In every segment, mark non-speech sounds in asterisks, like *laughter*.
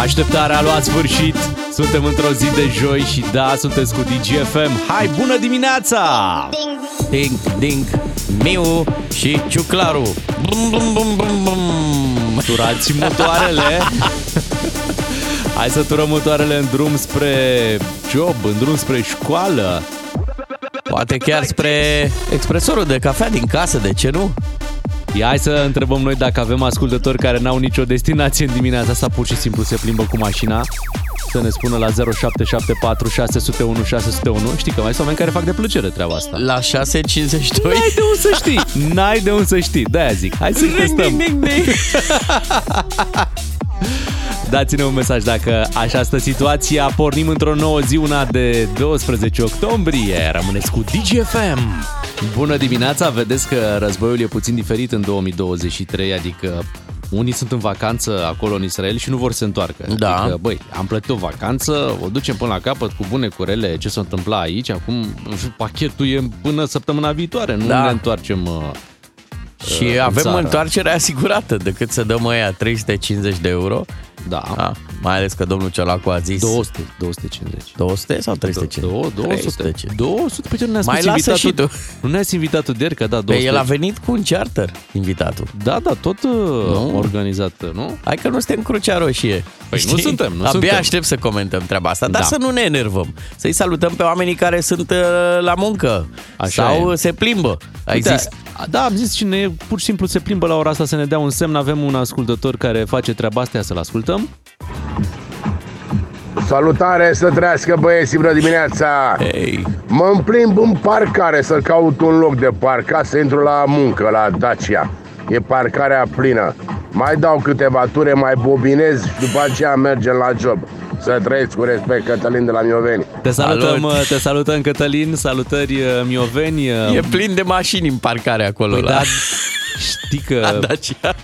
Așteptarea a luat sfârșit. Suntem într-o zi de joi și da, sunteți cu DGFM. Hai, bună dimineața! Ding, ding, Miu și Ciuclaru. Bum, bum, bum, bum, bum. Turați motoarele. Hai să turăm motoarele în drum spre job, în drum spre școală. Poate chiar spre expresorul de cafea din casă, de ce nu? Ia hai să întrebăm noi dacă avem ascultători care n-au nicio destinație în dimineața asta, pur și simplu se plimbă cu mașina să ne spună la 0774 601 601. Știi că mai sunt oameni care fac de plăcere treaba asta. La 6.52? N-ai de unde să știi. N-ai de unde să știi. De-aia zic. Hai să testăm. *laughs* Dați-ne un mesaj dacă așa stă situația. Pornim într-o nouă zi, una de 12 octombrie. Rămâneți cu DGFM. Bună dimineața! Vedeți că războiul e puțin diferit în 2023, adică unii sunt în vacanță acolo în Israel și nu vor să se întoarcă. Da. Adică, băi, am plătit o vacanță, o ducem până la capăt cu bune curele, ce s-a întâmplat aici, acum pachetul e până săptămâna viitoare, nu Da. ne întoarcem uh, Și în avem țară. întoarcerea asigurată decât să dăm aia 350 de euro. Da. Da, mai ales că domnul Ciolacu a zis 200, 250. 200 sau 350? 200. 300. 200. Păi ce nu ne-ați Mai spus lasă și invitatul? tu. Nu ne-ați invitat tu de ieri, că da, 200. Păi el a venit cu un charter, invitatul. Da, da, tot uh, Nu. organizat, nu? Hai că nu suntem Crucea Roșie. Păi nu suntem, nu Abia suntem. aștept să comentăm treaba asta, dar Da. să nu ne enervăm. Să-i salutăm pe oamenii care sunt uh, la muncă Așa sau e. se plimbă. Ai Uite, zis? Da, am zis cine pur și simplu se plimbă la ora asta să ne dea un semn. Avem un ascultător care face treaba asta, ia să-l ascultăm. Salutare, să trăiască băieții, bună dimineața! Ei, Mă plimb în parcare să caut un loc de parcat să intru la muncă, la Dacia. E parcarea plină. Mai dau câteva ture, mai bobinez și după aceea mergem la job. Să trăiți cu respect, Cătălin de la Mioveni. Te salutăm, Salut! uh, te salutăm Cătălin, salutări uh, Mioveni. uh, e plin de mașini în parcare acolo. Păi la, da, știi că, *laughs* la Dacia.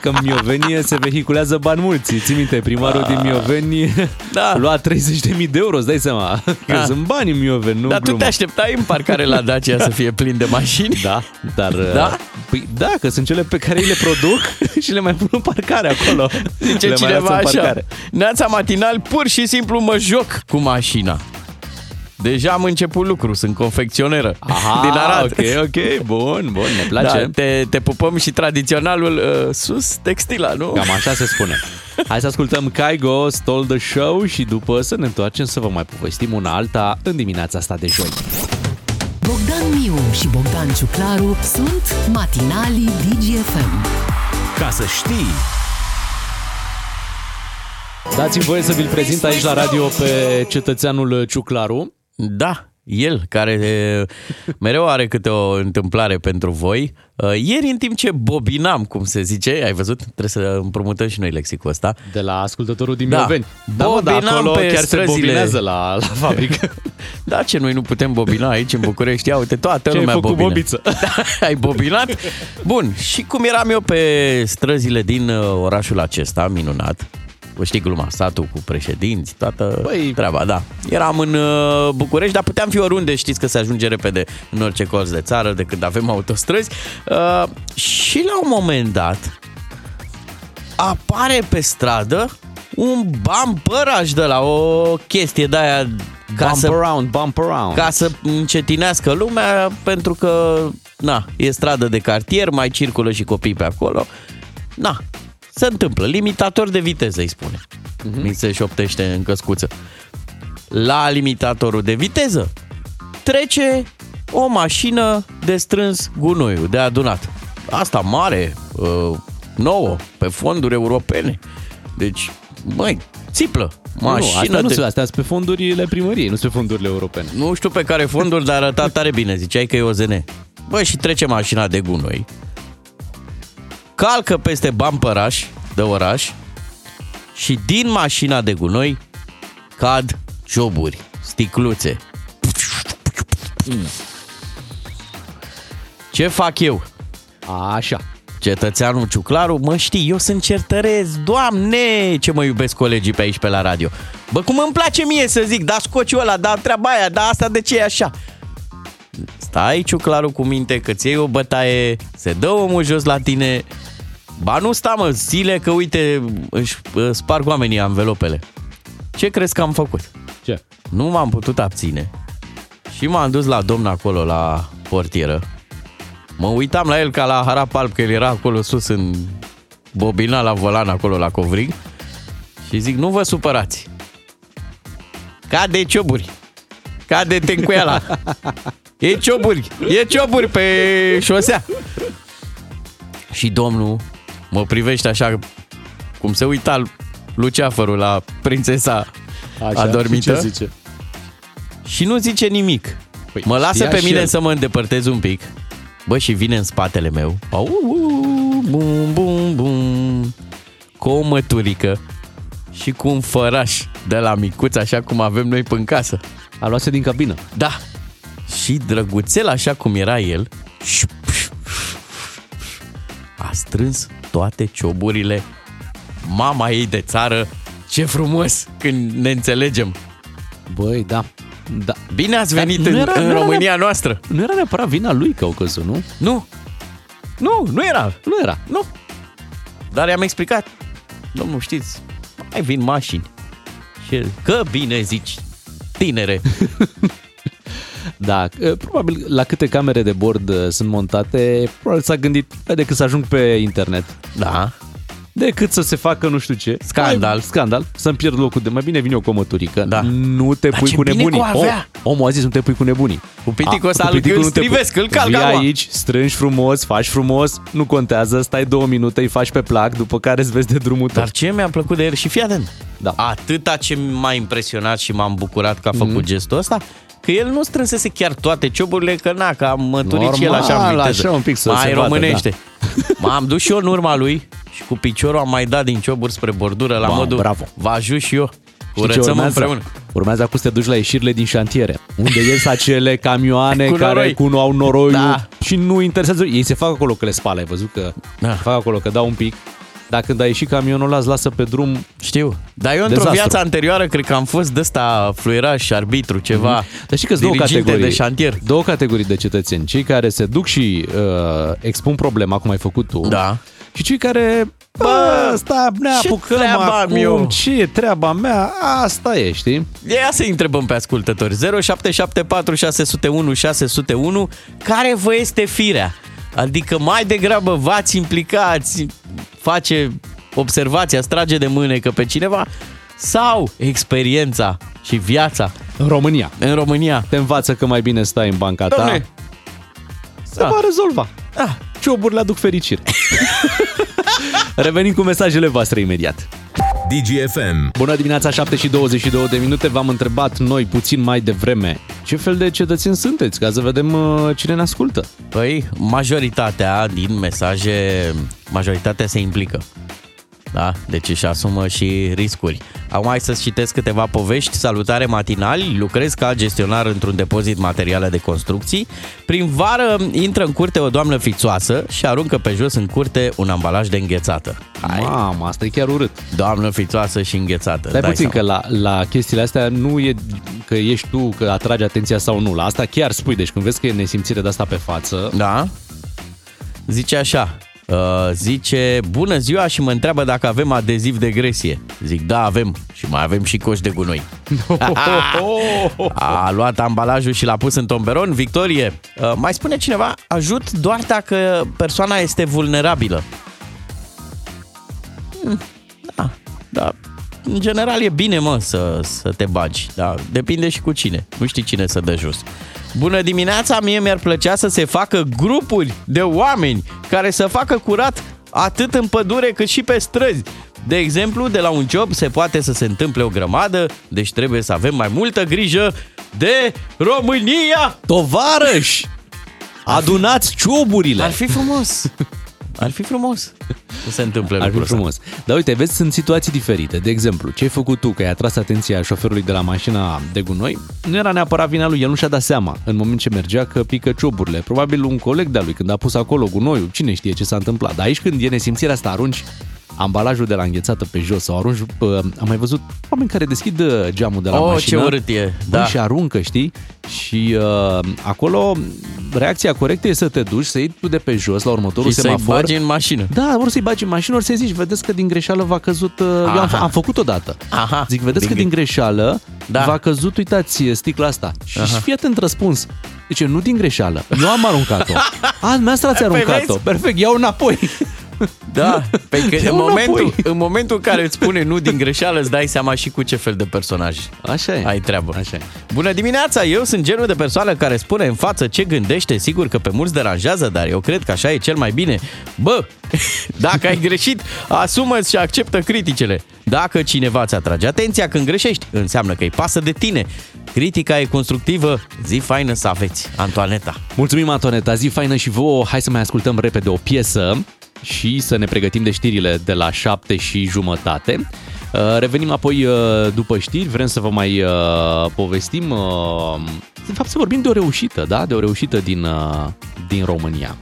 Știi că în Mioveni se vehiculează bani mulți. Ții minte, primarul din Mioveni Da. lua 30.000 de euro, îți dai seama. Că Da. sunt bani în Mioveni, nu Dar tu glumă. te așteptai în parcare la Dacia să fie plin de mașini? Da, dar... Da? Păi da, că sunt cele pe care îi le produc *laughs* și le mai pun în parcare acolo. Zice le mai cineva lasă în așa, parcare. neața matinal, pur și simplu mă joc cu mașina. Deja am început lucru, sunt confecționeră Aha, *laughs* din Arad. ok, ok, bun, bun, ne place. Da, te, te pupăm și tradiționalul uh, sus textila, nu? Cam așa se spune. *laughs* Hai să ascultăm Kaigo, Stole the Show și după să ne întoarcem să vă mai povestim una alta în dimineața asta de joi. Bogdan Miu și Bogdan Ciuclaru sunt matinalii DGFM. Ca să știi, Dați-mi voie să vi-l prezint aici la radio pe cetățeanul Ciuclaru. Da, el care e, mereu are câte o întâmplare pentru voi. Uh, Ieri, în timp ce bobinam, cum se zice, ai văzut? Trebuie să împrumutăm și noi lexicul ăsta. De la ascultătorul din Da. Mioveni. Da, mă, dar Bobinam acolo pe chiar se străzile. bobinează la, la *laughs* fabrică. Da, ce noi nu putem bobina aici în București? Ia uite, toată Ce ai lumea făcut, bobină. bobiță? *laughs* ai bobinat? Bun, și cum eram eu pe străzile din uh, orașul acesta, minunat, Vă știi gluma, satul cu președinți, toată Băi. treaba, da. Eram în uh, București, dar puteam fi oriunde, știți că se ajunge repede în orice colț de țară, de când avem autostrăzi. Uh, și la un moment dat apare pe stradă un bumperaj de la o chestie de aia ca bump să around, bump around. ca să încetinească lumea, pentru că, na, e stradă de cartier, mai circulă și copii pe acolo. Na, se întâmplă. Limitator de viteză, îi spune. Uh-huh. Mi se șoptește în căscuță. La limitatorul de viteză trece o mașină de strâns gunoiul, de adunat. Asta mare, uh, nouă, pe fonduri europene. Deci, măi, țiplă. Mașină nu, asta nu de... sunt, astea sunt pe fondurile primăriei, nu sunt pe fondurile europene. Nu știu pe care fonduri, dar arăta tare bine. Ziceai că e OZN. Bă, și trece mașina de gunoi, calcă peste bumperaș de oraș și din mașina de gunoi cad joburi, sticluțe. Ce fac eu? Așa. Cetățeanul Ciuclaru, mă știi, eu sunt certărez, doamne, ce mă iubesc colegii pe aici pe la radio. Bă, cum îmi place mie să zic, da scociul ăla, da treaba aia, da asta de ce e așa? Stai, Ciuclaru, cu minte că ți iei o bătaie, se dă omul jos la tine, Ba nu sta, mă, zile că, uite, își uh, sparg oamenii anvelopele. Ce crezi că am făcut? Ce? Nu m-am putut abține. Și m-am dus la domn acolo, la portieră. Mă uitam la el ca la harap alb, că el era acolo sus în bobina la volan, acolo la covrig. Și zic, nu vă supărați. Ca de cioburi. Ca de tencuiala. *laughs* E cioburi. E cioburi pe șosea. Și domnul mă privește așa cum se uita Luceafărul la prințesa Așa, adormită. și ce zice? Și nu zice nimic. Păi, mă lasă știa pe și mine el. să mă îndepărtez un pic. Bă, și vine în spatele meu. Au, bum, bum, bum. Cu o măturică și cu un făraș de la micuț, așa cum avem noi pe în casă. A luat din cabină. Da. Și drăguțel, așa cum era el, a strâns toate cioburile mama ei de țară. Ce frumos când ne înțelegem. Băi, da. da. Bine ați Dar venit nu în, era- în nu era- România noastră. Nu era neapărat vina lui că au căzut, nu? Nu. Nu, nu era. Nu era. Nu. Dar i-am explicat. Domnul, știți, mai vin mașini. Și el, că bine zici, tinere. *laughs* Da, eh, probabil la câte camere de bord eh, sunt montate, probabil s-a gândit, "Bă, decât să ajung pe internet, Da. decât să se facă nu știu ce. Scandal. Mai, scandal. Să-mi pierd locul de... Mai bine vine eu cu o măturică. Da. Nu te Dar pui ce cu bine nebunii. că o avea. Om, omul a zis, nu te pui cu nebunii. Cu piticul A, ăsta cu îl- piticul îl nu te pui. strivesc, îl calc Vii acum. aici, strângi frumos, faci frumos, nu contează, stai două minute, îi faci pe plac, după care îți vezi de drumul tău. Dar ce mi-a plăcut de el și fii atent. Da. Atâta ce m-a impresionat și m-am bucurat că a făcut mm-hmm. gestul ăsta, că el nu strânsese chiar toate cioburile, că na, că am măturit și el așa în Normal, viteză. așa un pic să mai se vadă, românește. M-am dus și eu în urma lui și cu piciorul am mai dat din cioburi spre bordură la Wow, modul bravo. vă ajut și eu. Știi ce Curățăm urmează? împreună. Urmează acum să te duci la ieșirile din șantiere, unde ies acele camioane Cu care noroi. cu nu au noroiul Da. și nu interesează. Ei se fac acolo că le spală, ai văzut că Da. fac acolo că dau un pic. Dar când a ieșit camionul ăla, îți lasă pe drum Știu. Dar eu într-o Dezastru. viață anterioară cred că am fost de ăsta fluieraș, arbitru, ceva. Dar știi că sunt două diriginte categorii, de șantier. două categorii de cetățeni. Cei care se duc și uh, expun problema, cum ai făcut tu. Da. Și cei care, bă, sta, ne ce apucăm treaba am acum, eu?" ce e treaba mea, asta e, știi? Ia să întrebăm pe ascultători. 0774 601 601 care vă este firea? Adică mai degrabă v-ați implicați, face observația, trage de mânecă pe cineva sau experiența și viața În România. în România? Te învață că mai bine stai în banca ta. Dom'le, Se Da. va rezolva. Ah. Cioburile aduc fericire. *laughs* Revenim cu mesajele voastre imediat. DGFM. Bună dimineața, 7 și 22 de minute. V-am întrebat noi puțin mai devreme ce fel de cetățeni sunteți, ca să vedem uh, cine ne ascultă. Păi, majoritatea din mesaje, majoritatea se implică. Da? Deci își asumă și riscuri. Acum hai să-ți citesc câteva povești. Salutare matinali, lucrez ca gestionar într-un depozit materiale de construcții. Prin vară intră în curte o doamnă fițoasă și aruncă pe jos în curte un ambalaj de înghețată. Hai, Mamă, asta e chiar urât. doamnă fițoasă și înghețată. Stai dai puțin seama. că la, la chestiile astea nu e că ești tu, că atragi atenția sau nu. La asta chiar spui. Deci când vezi că e nesimțire de asta pe față, Da? Zice așa, uh, zice, bună ziua și mă întreabă dacă avem adeziv de gresie. Zic, da, avem și mai avem și coși de gunoi. *laughs* A luat ambalajul și l-a pus în tomberon. Victorie, uh, mai spune cineva, ajut doar dacă persoana este vulnerabilă. Hmm, Da, da. În general e bine, mă, să, să te bagi. Da, depinde și cu cine. Nu știi cine să dă jos. Bună dimineața, mie mi-ar plăcea să se facă grupuri de oameni care să facă curat atât în pădure cât și pe străzi. De exemplu, de la un job se poate să se întâmple o grămadă, deci trebuie să avem mai multă grijă de România! tovarăși! Adunați cioburile! Ar fi frumos! *laughs* Ar fi frumos să se întâmple Ar fi lucrul ăsta. frumos. Dar uite, vezi, sunt situații diferite. De exemplu, ce ai făcut tu, că ai atras atenția șoferului de la mașina de gunoi, nu era neapărat vina lui, el nu și-a dat seama în moment ce mergea că pică cioburile. Probabil un coleg de-a lui, când a pus acolo gunoiul, cine știe ce s-a întâmplat. Dar aici când e nesimțirea asta, arunci ambalajul de la înghețată pe jos sau arunci, uh, am mai văzut oameni care deschid uh, geamul de la Oh, mașină. ce urât e, Băi, da. Și aruncă, știi? Și uh, acolo reacția corectă e să te duci, să iei tu de pe jos la următorul Și să-i semafor. bagi în mașină. Da, ori să-i bagi în mașină, ori să-i zici, vedeți că din greșeală v-a căzut... Uh, eu am, Aha. am făcut odată. Aha. Zic, vedeți Din că din greșeală Da. v-a căzut, uitați, sticla asta. Și, Aha. și fii atent răspuns. Deci nu din greșeală. Eu am aruncat-o. *laughs* A, dumneavoastră ați Păi aruncat-o. vezi? Perfect, iau înapoi. Da, pe că în Ia-o momentul, înapoi. în momentul în care îți spune nu din greșeală, îți dai seama și cu ce fel de personaj Așa e. ai treabă. Așa e. Bună dimineața, eu sunt genul de persoană care spune în față ce gândește, sigur că pe mulți deranjează, dar eu cred că așa e cel mai bine. Bă, *laughs* dacă ai greșit, asumă-ți și acceptă criticele. Dacă cineva ți atrage atenția când greșești, înseamnă că îi pasă de tine. Critica e constructivă, zi faină să aveți, Antoaneta. Mulțumim, Antoneta. Zi faină și vouă. Hai să mai ascultăm repede o piesă și să ne pregătim de știrile de la 7 și jumătate. Uh, Revenim apoi uh, după știri, vrem să vă mai uh, povestim, uh, de fapt să vorbim de o reușită, da? De o reușită din, uh, din România.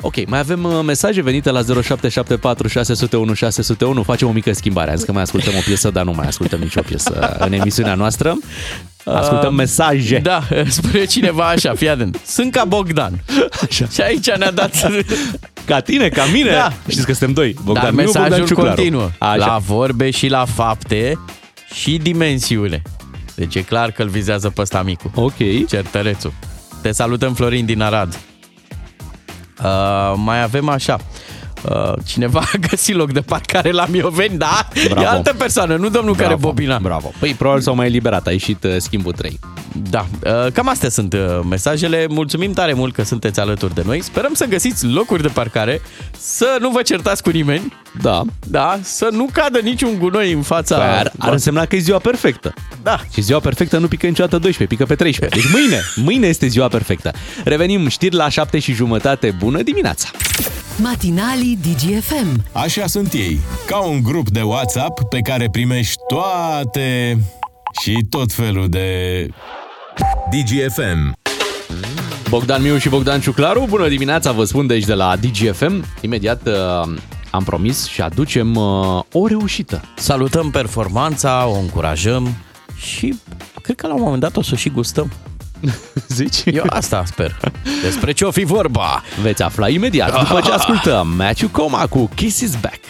Ok, mai avem uh, mesaje venite la 0774 601 601. Facem o mică schimbare. Azi că mai ascultăm o piesă, dar nu mai ascultăm nicio piesă în emisiunea noastră. *laughs* Ascultăm mesaje. Da, *laughs* spune cineva așa, fii atent. Sunt ca Bogdan. Așa. Și aici ne-a dat... Ca tine, ca mine. Da. Știți că suntem doi. Bogdan Dar Miu, Bogdan mesajul Ciuclaru. continuă. Așa. La vorbe și la fapte și dimensiune. Deci e clar că îl vizează pe ăsta micu. Ok. Certărețul. Te salutăm, Florin din Arad. Uh, mai avem așa. Uh, cineva a găsit loc de parcare la Mioveni, da? Bravo. E altă persoană, nu domnul care bobina. Bravo. Păi probabil s-au mai eliberat. A ieșit uh, schimbul 3. Da, uh, cam astea sunt uh, mesajele. Mulțumim tare mult că sunteți alături de noi. Sperăm să găsiți locuri de parcare, să nu vă certați cu nimeni, Da. da, să nu cadă niciun gunoi în fața... Păi ar, ar însemna că e ziua perfectă. Da. Și ziua perfectă nu pică niciodată 12, pică pe 13. Deci mâine, *laughs* mâine este ziua perfectă. Revenim știri la 7 și jumătate. Bună dimineața! Matinalii DGFM. Așa sunt ei, ca un grup de WhatsApp pe care primești toate și tot felul de... DGFM. Bogdan Miu și Bogdan Ciuclaru, bună dimineața, vă spun de aici de la DGFM. Imediat uh, am promis și aducem uh, o reușită. Salutăm performanța, o încurajăm și cred că la un moment dat o să și gustăm. *laughs* Zici? Eu asta sper. Despre ce o fi vorba? Veți afla imediat după ce *laughs* ascultăm Matthew Coma cu Kiss is Back.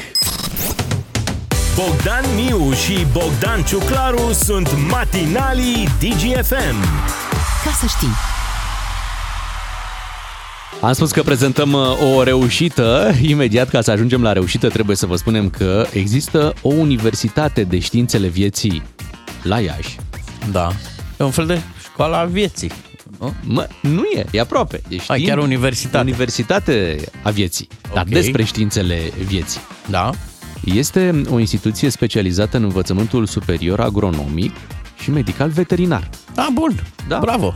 Bogdan Miu și Bogdan Ciuclaru sunt matinalii DGFM. Ca să știi. Am spus că prezentăm uh, o reușită. Imediat, ca să ajungem la reușită, trebuie să vă spunem că există o universitate de științele vieții la Iași. Da. E un fel de școala vieții. Nu? Mă, nu e, e aproape. E Ai, chiar universitate. Universitate a vieții, dar Ok. despre științele vieții. Da. Este o instituție specializată în învățământul superior agronomic și medical veterinar. Da, bun. Da. Bravo.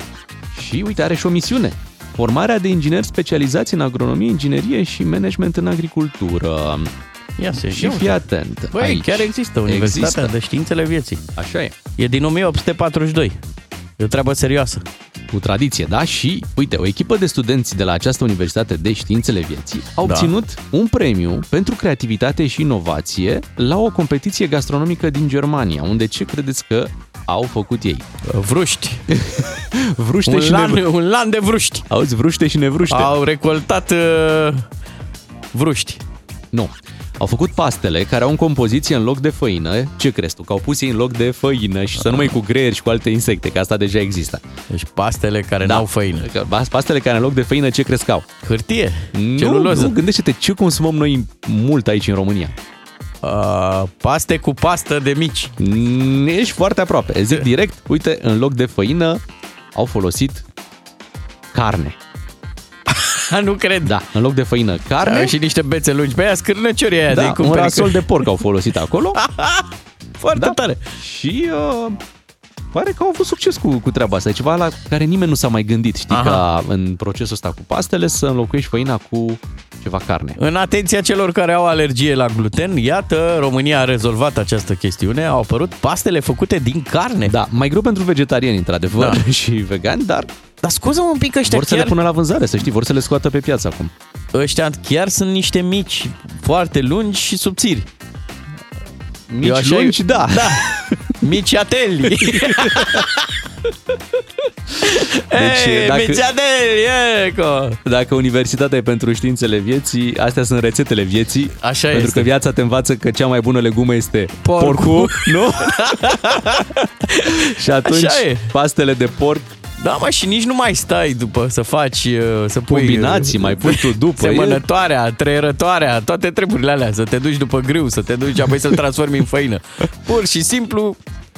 Și uite, are și o misiune. Formarea de ingineri specializați în agronomie, inginerie și management în agricultură. Ia să Și fii atent. Băi, aici. chiar există Universitatea Există. de Științele Vieții. Așa e. E din 1842. E o treabă serioasă. Cu tradiție, da? Și, uite, o echipă de studenți de la această Universitate de Științele Vieții au Da. obținut un premiu pentru creativitate și inovație la o competiție gastronomică din Germania, unde ce credeți că au făcut ei? Vruști. *laughs* Vruște Un și lan, nevruște. un lan de vruști. Auzi, vruște și nevruște. Au recoltat uh, vruști. Nu. Au făcut pastele care au în compoziție în loc de făină. Ce crezi tu? Că au pus ei în loc de făină și să nu mai cu greieri și cu alte insecte, că asta deja există. Deci pastele care Da. n-au făină. Că Pastele care în loc de făină ce crezi că au? Hârtie. Nu, Celuloză. nu, gândește-te ce consumăm noi mult aici în România. Uh, paste cu pastă de mici. Mm, Ești foarte aproape. Zic direct, uite, în loc de făină au folosit carne. *laughs* nu cred. Da, în loc de făină, carne. Au și niște bețe lungi. Pe aia scârnăciori aia de da, un cumperi. rasol de porc au folosit acolo. *laughs* Foarte Da. tare. și uh, pare că au avut succes cu, cu treaba asta. E ceva la care nimeni nu s-a mai gândit, știi, Aha. ca în procesul ăsta cu pastele să înlocuiești făina cu ceva carne. În atenția celor care au alergie la gluten, iată, România a rezolvat această chestiune. Au apărut pastele făcute din carne. Da, mai greu pentru vegetariani, într-adevăr, Da. *laughs* și vegani, dar Dar scuză un pic ăștia vor să chiar, le pună la vânzare, să știi, vor să le scoată pe piață acum. ăștia chiar sunt niște mici, foarte lungi și subțiri. Mici Eu așa- lungi, da. Da, *laughs* mici ateli. *laughs* Deci, Ei, dacă- mici ateli, eco. Dacă Universitatea e pentru științele vieții, astea sunt rețetele vieții. Așa pentru este. că viața te învață că cea mai bună legumă este Porcul. porcul, nu? *laughs* și atunci Așa e. pastele de porc, Da, mă, și nici nu mai stai după să faci, uh, să pui... combinații, mai pui tu după. E- Semănătoarea, treierătoarea, toate treburile alea, să te duci după grâu, să te duci apoi să-l transformi în făină. Pur și simplu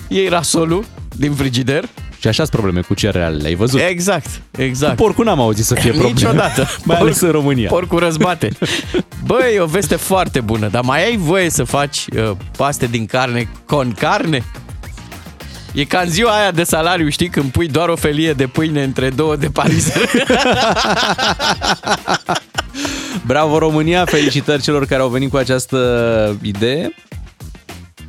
iei rasolul din frigider. Și așa sunt probleme cu cerealele, ai văzut? Exact, exact. Porcul n-am auzit să fie *laughs* probleme. Niciodată. *laughs* Mai ales în România. Porcul răzbate. *laughs* Băi, e o veste foarte bună, dar mai ai voie să faci uh, paste din carne con carne? E ca în ziua aia de salariu, știi, când pui doar o felie de pâine între două de parizer. *laughs* Bravo România, felicitări celor care au venit cu această idee.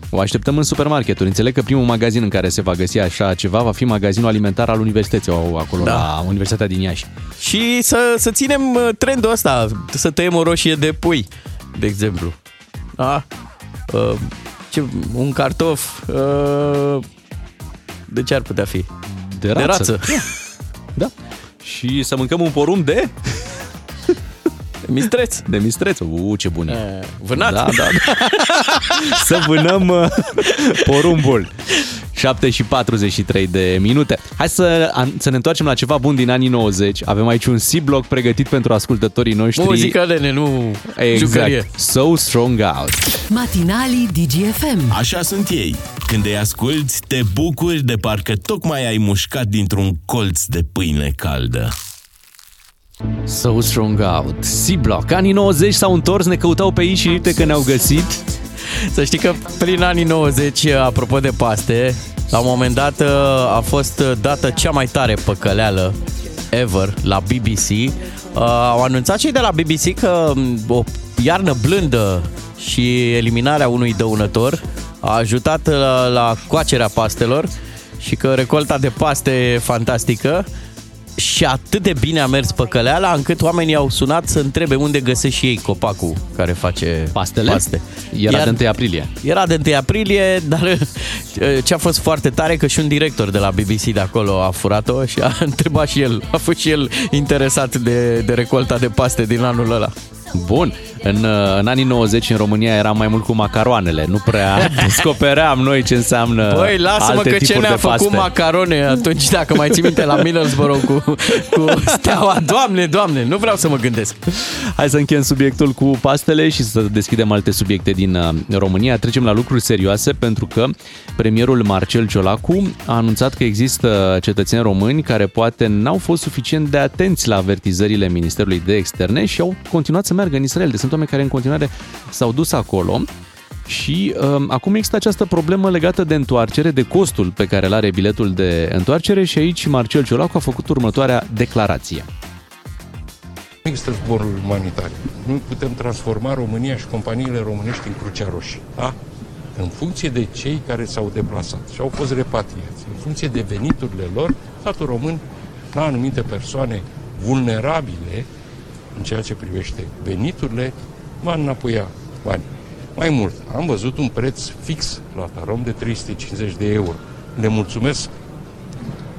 O așteptăm în supermarketuri. Înțeleg că primul magazin în care se va găsi așa ceva va fi magazinul alimentar al universității, au acolo Da. la Universitatea din Iași. Și să, să ținem uh, trendul ăsta, să tăiem o roșie de pui, de exemplu. Da? Uh, ce, un cartof, uh, de ce ar putea fi? De De rață. rață. Da. Și să mâncăm un porumb de... Mistreț. De mistreț. Uuu, ce bun e. Uh, Vânat. Da, da, da. *laughs* Să vânăm uh, porumbul. 7 și 43 de minute. Hai să, an- să ne întoarcem la ceva bun din anii 90. Avem aici un C-block pregătit pentru ascultătorii noștri. Muzică, Lene, nu jucărie. Exact. So Strong Out. Matinalii DGFM. Așa sunt ei. Când îi asculți, te bucuri de parcă tocmai ai mușcat dintr-un colț de pâine caldă. So Strong Out. C-block. Anii 90 s-au întors, ne căutau pe ei și uite că ne-au găsit. Să știi că prin anii 90, apropo de paste, la un moment dat a fost dată cea mai tare păcăleală ever la BBC. Uh, Au anunțat cei de la BBC că m, o iarnă blândă și eliminarea unui dăunător a ajutat la, la coacerea pastelor și că recolta de paste e fantastică și atât de bine a mers păcăleala încât oamenii au sunat să întrebe unde găsesc și ei copacul care face Pastele? paste. Era Iar- de 1 aprilie. era de 1 aprilie, dar uh, ce a fost foarte tare că și un director de la BBC de acolo a furat-o și a *laughs* întrebat și el, a fost și el interesat de, de recolta de paste din anul ăla. Bun. În, uh, în anii 90 în România era mai mult cu macaroanele. Nu prea *laughs* descopeream noi ce înseamnă Băi, lasă-mă alte că ce tipuri ne-a de făcut paste. macarone atunci, dacă mai ții minte, la Middlesbrough cu, cu steaua. Doamne, doamne, nu vreau să mă gândesc. Hai să încheiem subiectul cu pastele și să deschidem alte subiecte din uh, România. Trecem la lucruri serioase pentru că premierul Marcel Ciolacu a anunțat că există cetățeni români care poate n-au fost suficient de atenți la avertizările Ministerului de Externe și au continuat să meargă în Israel. Deci sunt oameni care în continuare s-au dus acolo. Și um, acum există această problemă legată de întoarcere, de costul pe care îl are biletul de întoarcere și aici Marcel Ciolacu a făcut următoarea declarație. Nu există zboruri umanitare. Nu putem transforma România și companiile românești în Crucea Roșie. Da? În funcție de cei care s-au deplasat și au fost repatriați, în funcție de veniturile lor, statul român la anumite persoane vulnerabile în ceea ce privește veniturile, va înapoia bani. Mai mult, am văzut un preț fix la Tarom de 350 de euro. Le mulțumesc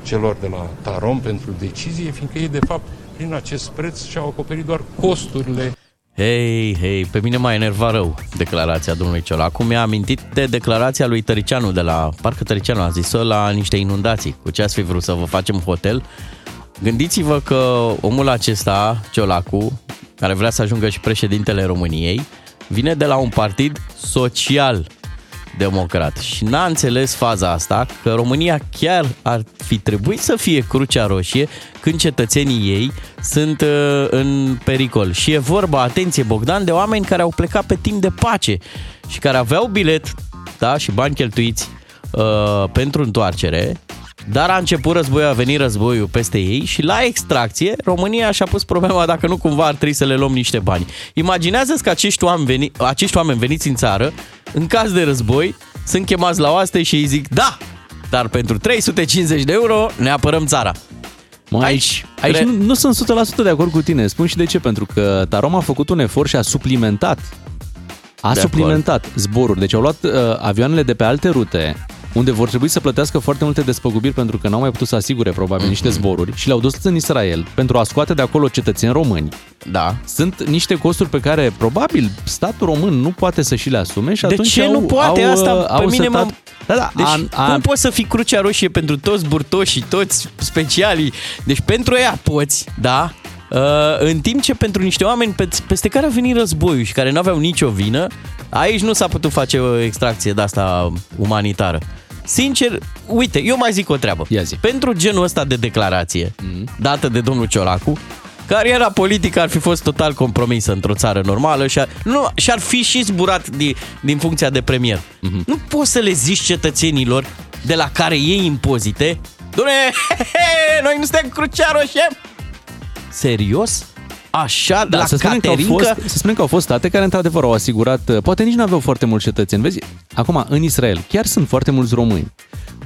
celor de la Tarom pentru decizie, fiindcă ei, de fapt, prin acest preț și-au acoperit doar costurile Hei, hei, pe mine m-a enervat rău declarația domnului Ciolacu. Mi-a amintit de declarația lui Tăricianu de la, parcă Tăricianu a zis-o, la niște inundații. Cu ce ați fi vrut să vă facem hotel? Gândiți-vă că omul acesta, Ciolacu, care vrea să ajungă și președintele României, vine de la un partid social democrat și n-a înțeles faza asta că România chiar ar fi trebuit să fie crucea roșie când cetățenii ei sunt uh, în pericol. Și e vorba, atenție Bogdan, de oameni care au plecat pe timp de pace și care aveau bilet da, și bani cheltuiți uh, pentru întoarcere Dar a început războiul, a venit războiul peste ei și la extracție România și-a pus problema dacă nu cumva ar trebui să le luăm niște bani. Imaginează-ți că acești oameni, veni, acești oameni veniți în țară, în caz de război, sunt chemați la oaste și îi zic da, dar pentru 350 de euro ne apărăm țara. Mă, aici, aici cre- nu, nu sunt 100% de acord cu tine. Spun și de ce. Pentru că Tarom a făcut un efort și a suplimentat. A De suplimentat zboruri. Deci au luat uh, avioanele de pe alte rute unde vor trebui să plătească foarte multe despăgubiri pentru că n-au mai putut să asigure probabil Mhm. niște zboruri și le-au dus în Israel pentru a scoate de acolo cetățeni români. Da. Sunt niște costuri pe care probabil statul român nu poate să și le asume și De atunci ce au, nu poate au, asta? uh, Pe Au mine mă- setat... Da, da, Deci an, an, cum poți să fii crucea roșie pentru toți burtoșii, toți specialii? Deci pentru ea poți, da? Uh, în timp ce pentru niște oameni pe, peste care a venit războiul și care nu aveau nicio vină, aici nu s-a putut face o extracție de asta umanitară. Sincer, uite, eu mai zic o treabă. Ia zi. Pentru genul ăsta de declarație dată de domnul Ciolacu, cariera politică ar fi fost total compromisă într-o țară normală și ar, nu, și-ar fi și zburat din, din funcția de premier. Nu poți să le zici cetățenilor de la care iei impozite, Doamne, *laughs* noi nu suntem crucea roșie. Serios? Așa, de Da, la să spunem, că au Caterinca? fost, să spunem că au fost state care într-adevăr au asigurat, uh, poate nici nu aveau foarte mulți cetățeni. Vezi, acum în Israel chiar sunt foarte mulți români.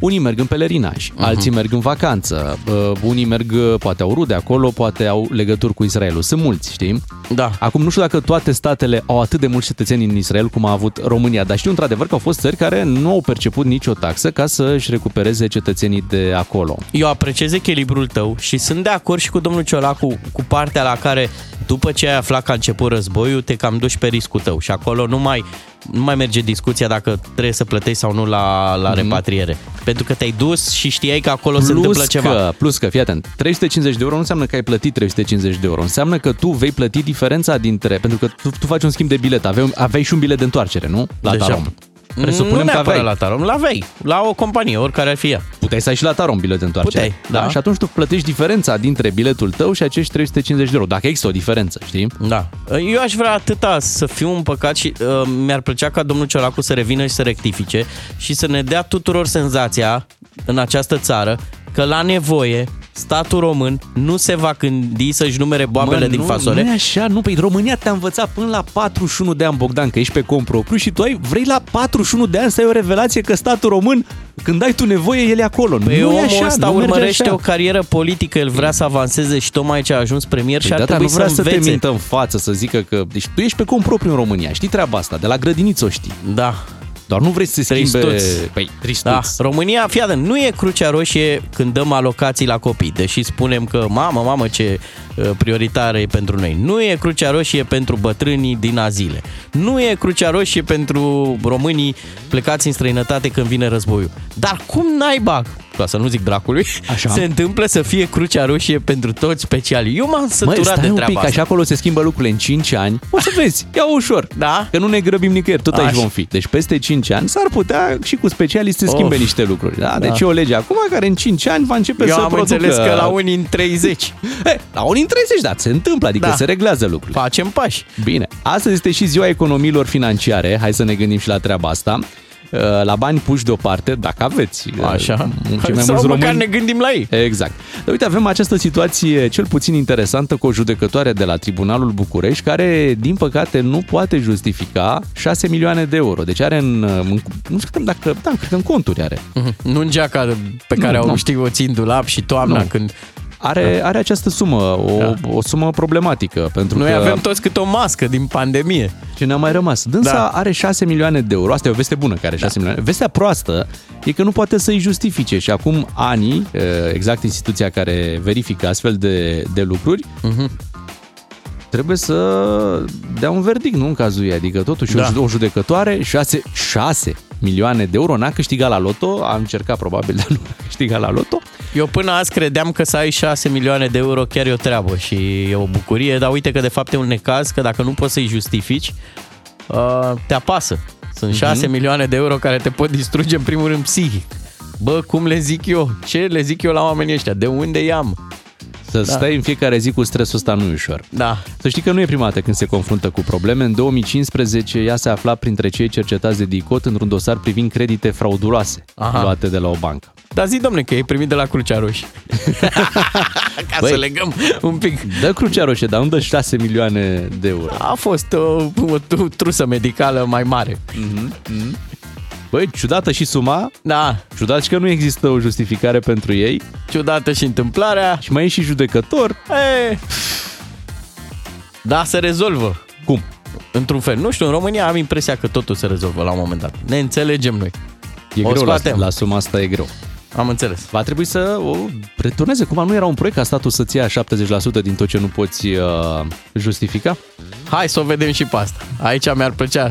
Unii merg în pelerinaj, uh-huh. alții merg în vacanță, uh, unii merg, uh, poate au rude acolo, poate au legături cu Israelul. Sunt mulți, știi? Da. Acum nu știu dacă toate statele au atât de mulți cetățeni în Israel cum a avut România, dar știu într-adevăr că au fost țări care nu au perceput nicio taxă ca să își recupereze cetățenii de acolo. Eu apreciez echilibrul tău și sunt de acord și cu domnul Ciolacu cu partea la care după ce ai aflat că a început războiul, te cam duci pe riscul tău și acolo nu mai, nu mai merge discuția dacă trebuie să plătești sau nu la, la repatriere. Pentru că te-ai dus și știai că acolo se întâmplă că, ceva. Plus că, fii atent, 350 de euro nu înseamnă că ai plătit 350 de euro. Înseamnă că tu vei plăti diferența dintre... Pentru că tu, tu faci un schimb de bilet. Aveai, aveai și un bilet de întoarcere, nu? La Deja. Tarom. Nu Presupunem că neapărat aveai. la Tarom, la vei, la o companie, oricare ar fi ea. Puteai să ai și la Tarom bilet de întoarcere. Puteai, da. Și atunci tu plătești diferența dintre biletul tău și acești 350 de euro. Dacă există o diferență, știi? Da. Eu aș vrea atâta să fiu împăcat și uh, mi-ar plăcea ca domnul Ciolacu să revină și să rectifice și să ne dea tuturor senzația în această țară că la nevoie statul român nu se va gândi să-și numere boabele din nu, fasole. Nu e așa, nu. Păi România te-a învățat până la 41 de ani, Bogdan, că ești pe cont propriu și tu ai, vrei la 41 de ani să ai o revelație că statul român, când ai tu nevoie, el e acolo. Păi nu e omul așa, ăsta nu merge urmărește așa. o carieră politică, el vrea să avanseze și tocmai ce a ajuns premier și Păi ar da, dar trebui nu vrea să să, te învețe. mintă în față, să zică că... Deci tu ești pe cont propriu în România, știi treaba asta, de la grădiniță o știi. Da. Doar nu vrei să se schimbe... Tristuț. Păi, tristuț. Da, România, fii atent, nu e crucea roșie când dăm alocații la copii, deși spunem că, mamă, mamă, ce uh, prioritară e pentru noi. Nu e crucea roșie pentru bătrânii din azile. Nu e crucea roșie pentru românii plecați în străinătate când vine războiul. Dar cum naiba, ca să nu zic dracului, Așa. se întâmplă să fie crucea roșie pentru toți specialii. Eu m-am Măi, săturat stai de un treaba pic, asta. așa acolo se schimbă lucrurile în 5 ani. O să vezi, ia ușor. Da? Că nu ne grăbim nicăieri, tot aici Așa. vom fi. Deci peste 5 ani s-ar putea și cu specialiști să schimbe Of. niște lucruri. Da? Deci Da. e o lege acum care în 5 ani va începe Eu să am producă... înțeles că la unii în 30 *laughs* E, la unii în 30, da, se întâmplă, adică Da. se reglează lucrurile. facem pași. Bine, astăzi este și ziua economiilor financiare, hai să ne gândim și la treaba asta. Uh, La bani puși deoparte, dacă aveți. uh, Așa. Cei mai Sau mulți măcar români ne gândim la ei. Exact. Dar uite, avem această situație cel puțin interesantă cu o judecătoare de la Tribunalul București care, din păcate, nu poate justifica 6 milioane de euro. Deci are în, în nu știu dacă, da, cred că în conturi are. Nu în geaca pe care Nu, au nu. știi o țin dulap și toamna Nu. când Are, are această sumă, o, Da. o sumă problematică, pentru noi că avem toți câte o mască din pandemie. ce ne-a mai rămas. Dânsa Da. are 6 milioane de euro, asta e o veste bună care are 6 milioane. Vestea proastă e că nu poate să-i justifice și acum ani, exact instituția care verifică astfel de, de lucruri, Mhm. trebuie să dea un verdict, nu în cazul ei. Adică totuși Da. o, o judecătoare, 6, 6 milioane de euro, n-a câștigat la loto, a încercat probabil, dar nu a câștigat la loto. Eu până azi credeam că să ai 6 milioane de euro chiar e o treabă și e o bucurie, dar uite că de fapt e un necaz, că dacă nu poți să-i justifici, uh, te apasă. Sunt 6 milioane de euro care te pot distruge în primul rând psihic. Bă, cum le zic eu? Ce le zic eu la oamenii ăștia? De unde i-am? Să da. stai în fiecare zi cu stresul ăsta nu e ușor. Da. Să știi că nu e prima dată când se confruntă cu probleme. În 2015 ea se afla printre cei cercetați de DICOT într-un dosar privind credite frauduloase Aha. luate de la o bancă. Dar zi, domne, că e primit de la Crucea Roșie. *laughs* Ca Băi. să legăm un pic. Dă Crucea Roșie, dar nu dă 6 milioane de euro. A fost o, o tu- trusă medicală mai mare. Băi, ciudată și suma, Da, ciudat și că nu există o justificare pentru ei ciudată și întâmplarea. și mai e și judecător. E, da, se rezolvă. Cum? Într-un fel. Nu știu, în România am impresia că totul se rezolvă la un moment dat. Ne înțelegem noi. E O greu la, scoatem. la suma asta, e greu. Am înțeles. Va trebui să o returneze. Cumva nu era un proiect ca statul să-ți ia 70% din tot ce nu poți uh, justifica? Hai să o vedem și pe asta. Aici mi-ar plăcea.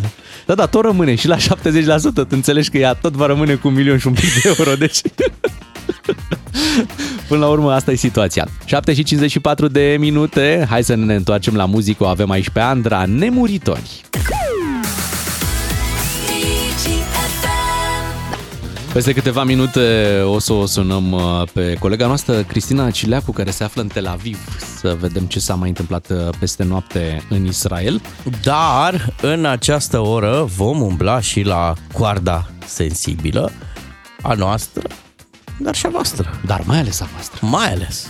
Da, da, tot rămâne și la 70%. Tu înțelegi că ea tot va rămâne cu un milion și un pic de euro, deci... *laughs* Până la urmă, asta e situația. 7 și 54 de minute. Hai să ne întoarcem la muzică. O avem aici pe Andra, Nemuritori. Peste câteva minute o să o sunăm uh, pe colega noastră, Cristina Cileacu, care se află în Tel Aviv, să vedem ce s-a mai întâmplat uh, peste noapte în Israel. Dar în această oră vom umbla și la coarda sensibilă a noastră, dar și a voastră. Dar mai ales a voastră. Mai ales.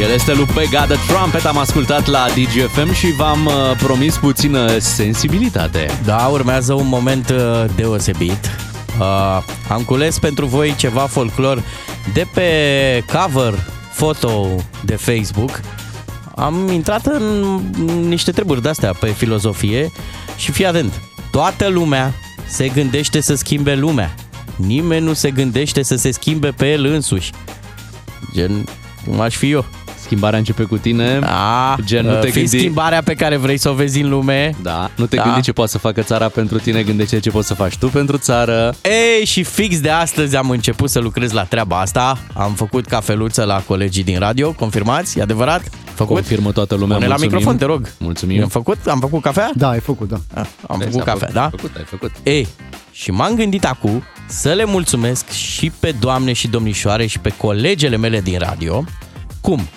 El este lui Pega The Trumpet, am ascultat la DGFM și v-am uh, promis puțină sensibilitate. Da, urmează un moment uh, deosebit. Uh, am cules pentru voi ceva folclor de pe cover foto de Facebook. Am intrat în niște treburi de-astea pe filozofie și fii atent. Toată lumea se gândește să schimbe lumea. Nimeni nu se gândește să se schimbe pe el însuși. Gen, cum aș fi eu. Schimbarea începe cu tine. Da, Gen, nu te fii gândi- schimbarea pe care vrei să o vezi în lume. Da, nu te Da. gândi ce poate să facă țara pentru tine, gândește ce poți să faci tu pentru țară. Ei, și fix de astăzi am început să lucrez la treaba asta. Am făcut cafeluță la colegii din radio, confirmați? E adevărat? Făcut? Confirmă toată lumea, Pune la mulțumim. microfon, te rog. Mulțumim. Am făcut? Am făcut cafea? Da, ai făcut, da. Ah, am Ai făcut cafea, da? Ai făcut, ai făcut. Ei, și m-am gândit acum să le mulțumesc și pe doamne și domnișoare și pe colegele mele din radio. Cum?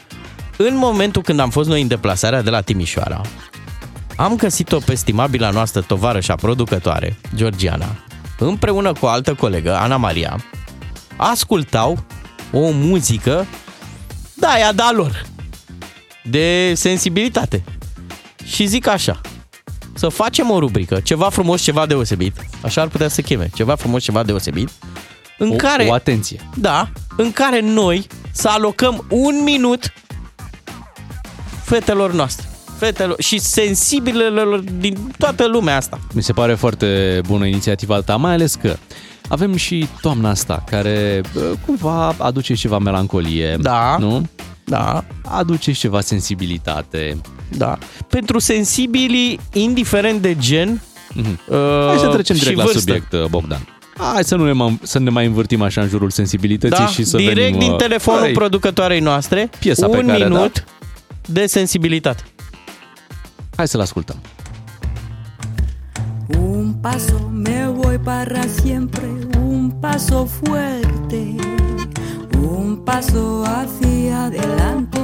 În momentul când am fost noi în deplasarea de la Timișoara, am găsit-o pe stimabila noastră tovarășa producătoare, Georgiana, împreună cu o altă colegă, Ana Maria, ascultau o muzică, da, ea da lor, de sensibilitate. Și zic așa, să facem o rubrică, ceva frumos, ceva deosebit, așa ar putea să cheme, ceva frumos, ceva deosebit, în O, care, o atenție. da, în care noi să alocăm un minut fetelor noastre, fetelor și sensibilelor din toată lumea asta. Mi se pare foarte bună inițiativa ta, mai ales că avem și toamna asta, care bă, cumva aduce ceva melancolie, Da. nu? Da, Aduce și ceva sensibilitate. da. Pentru sensibilii, indiferent de gen, Mhm. uh, Hai să trecem și direct la vârstă. subiect, uh, Bogdan. Hai să nu ne mai, să ne mai învârtim așa în jurul sensibilității Da, și să direct venim, din uh, telefonul hai, producătoarei noastre, Piesa pe un care, da. Minut de sensibilitate. Hai să-l ascultăm. Un paso me voy para siempre, un paso fuerte, un paso hacia adelante.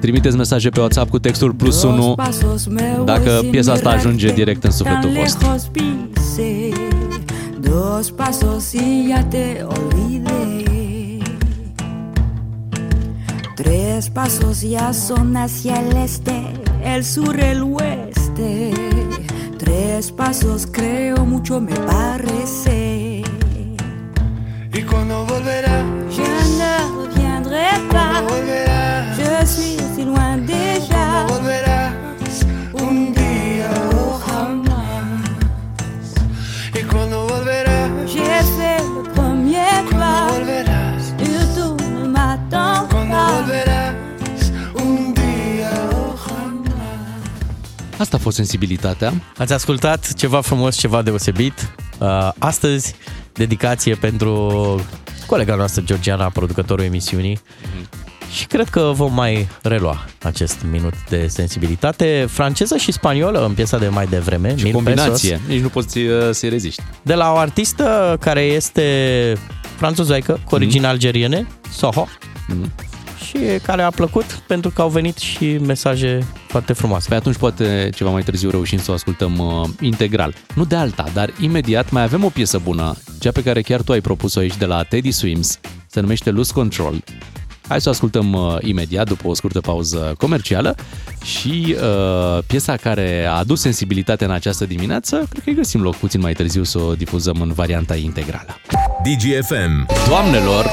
Trimiteți mesaje pe WhatsApp cu textul plus Dos 1 pasos me voy dacă sin piesa asta mirarte, ajunge direct în tan sufletul vostru. lejos pise, dos pasos y ya te olvidé. Tres pasos ya son hacia el este, el sur, el oeste. Tres pasos creo mucho me parece. ¿Y cuando volverás? Je ne reviendrai pas, je suis Asta a fost sensibilitatea. Ați ascultat ceva frumos, ceva deosebit. Uh, Astăzi, dedicație pentru colega noastră, Georgiana, producătorul emisiunii. Și cred că vom mai relua acest minut de sensibilitate franceză și spaniolă în piesa de mai devreme. Și Mil combinație. Pesos, Nici nu poți uh, să-i reziști. de la o artistă care este franțuzoică, cu origini algeriene, Soho. Și care a plăcut pentru că au venit și mesaje foarte frumoase. Păi atunci poate ceva mai târziu reușim să o ascultăm uh, integral. Nu de alta, dar imediat mai avem o piesă bună, cea pe care chiar tu ai propus-o aici de la Teddy Swims, se numește Lose Control. Hai să o ascultăm uh, imediat după o scurtă pauză comercială și uh, piesa care a adus sensibilitate în această dimineață, cred că îi găsim loc puțin mai târziu să o difuzăm în varianta integrală. DGFM. Doamnelor,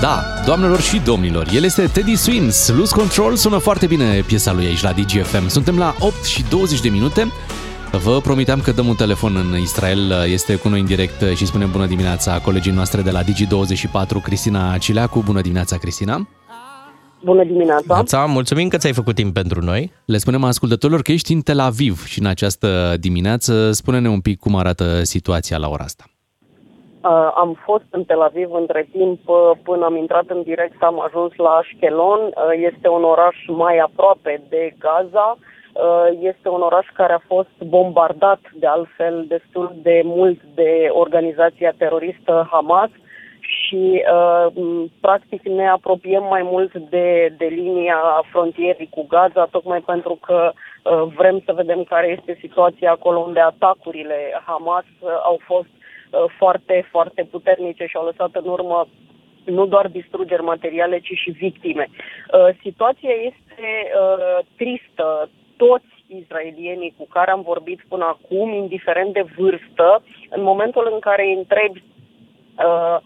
da, doamnelor și domnilor, el este Teddy Swims. Lose Control sună foarte bine piesa lui aici la DGFM. Suntem la 8 și 20 de minute. Vă promiteam că dăm un telefon în Israel, este cu noi în direct și spunem bună dimineața colegii noastre de la Digi24, Cristina Cileacu. Bună dimineața, Cristina! Bună dimineața! Neața, mulțumim că ți-ai făcut timp pentru noi. Le spunem ascultătorilor că ești în Tel Aviv și în această dimineață spune-ne un pic cum arată situația la ora asta. Uh, am fost în Tel Aviv între timp uh, până am intrat în direct, am ajuns la Ashkelon. Uh, este un oraș mai aproape de Gaza. Uh, este un oraș care a fost bombardat de altfel destul de mult de organizația teroristă Hamas și uh, m, practic ne apropiem mai mult de, de linia frontierii cu Gaza, tocmai pentru că uh, vrem să vedem care este situația acolo unde atacurile Hamas uh, au fost uh, foarte, foarte puternice și au lăsat în urmă nu doar distrugeri materiale, ci și victime. Uh, situația este uh, tristă. Toți israelienii cu care am vorbit până acum, indiferent de vârstă, în momentul în care îi întrebi uh,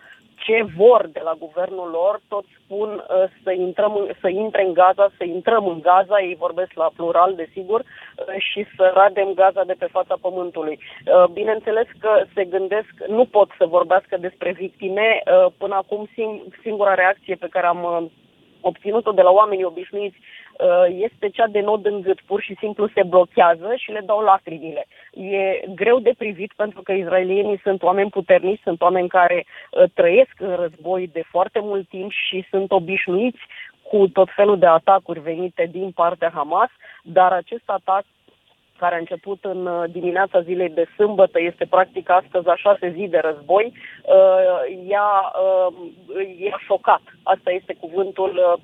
ce vor de la guvernul lor, toți spun uh, să, intrăm, în- să intre în Gaza, să intrăm în Gaza, ei vorbesc la plural, desigur, uh, și să radem Gaza de pe fața pământului. Uh, Bineînțeles că se gândesc, nu pot să vorbească despre victime, uh, până acum sing- singura reacție pe care am uh, obținut-o de la oamenii obișnuiți uh, este cea de nod în gât, pur și simplu se blochează și le dau lacrimile. E greu de privit pentru că izraelienii sunt oameni puternici, sunt oameni care uh, trăiesc în război de foarte mult timp și sunt obișnuiți cu tot felul de atacuri venite din partea Hamas, dar acest atac care a început în uh, dimineața zilei de sâmbătă, este practic astăzi a șase zi de război, uh, i-a, uh, i-a șocat. Asta este cuvântul uh,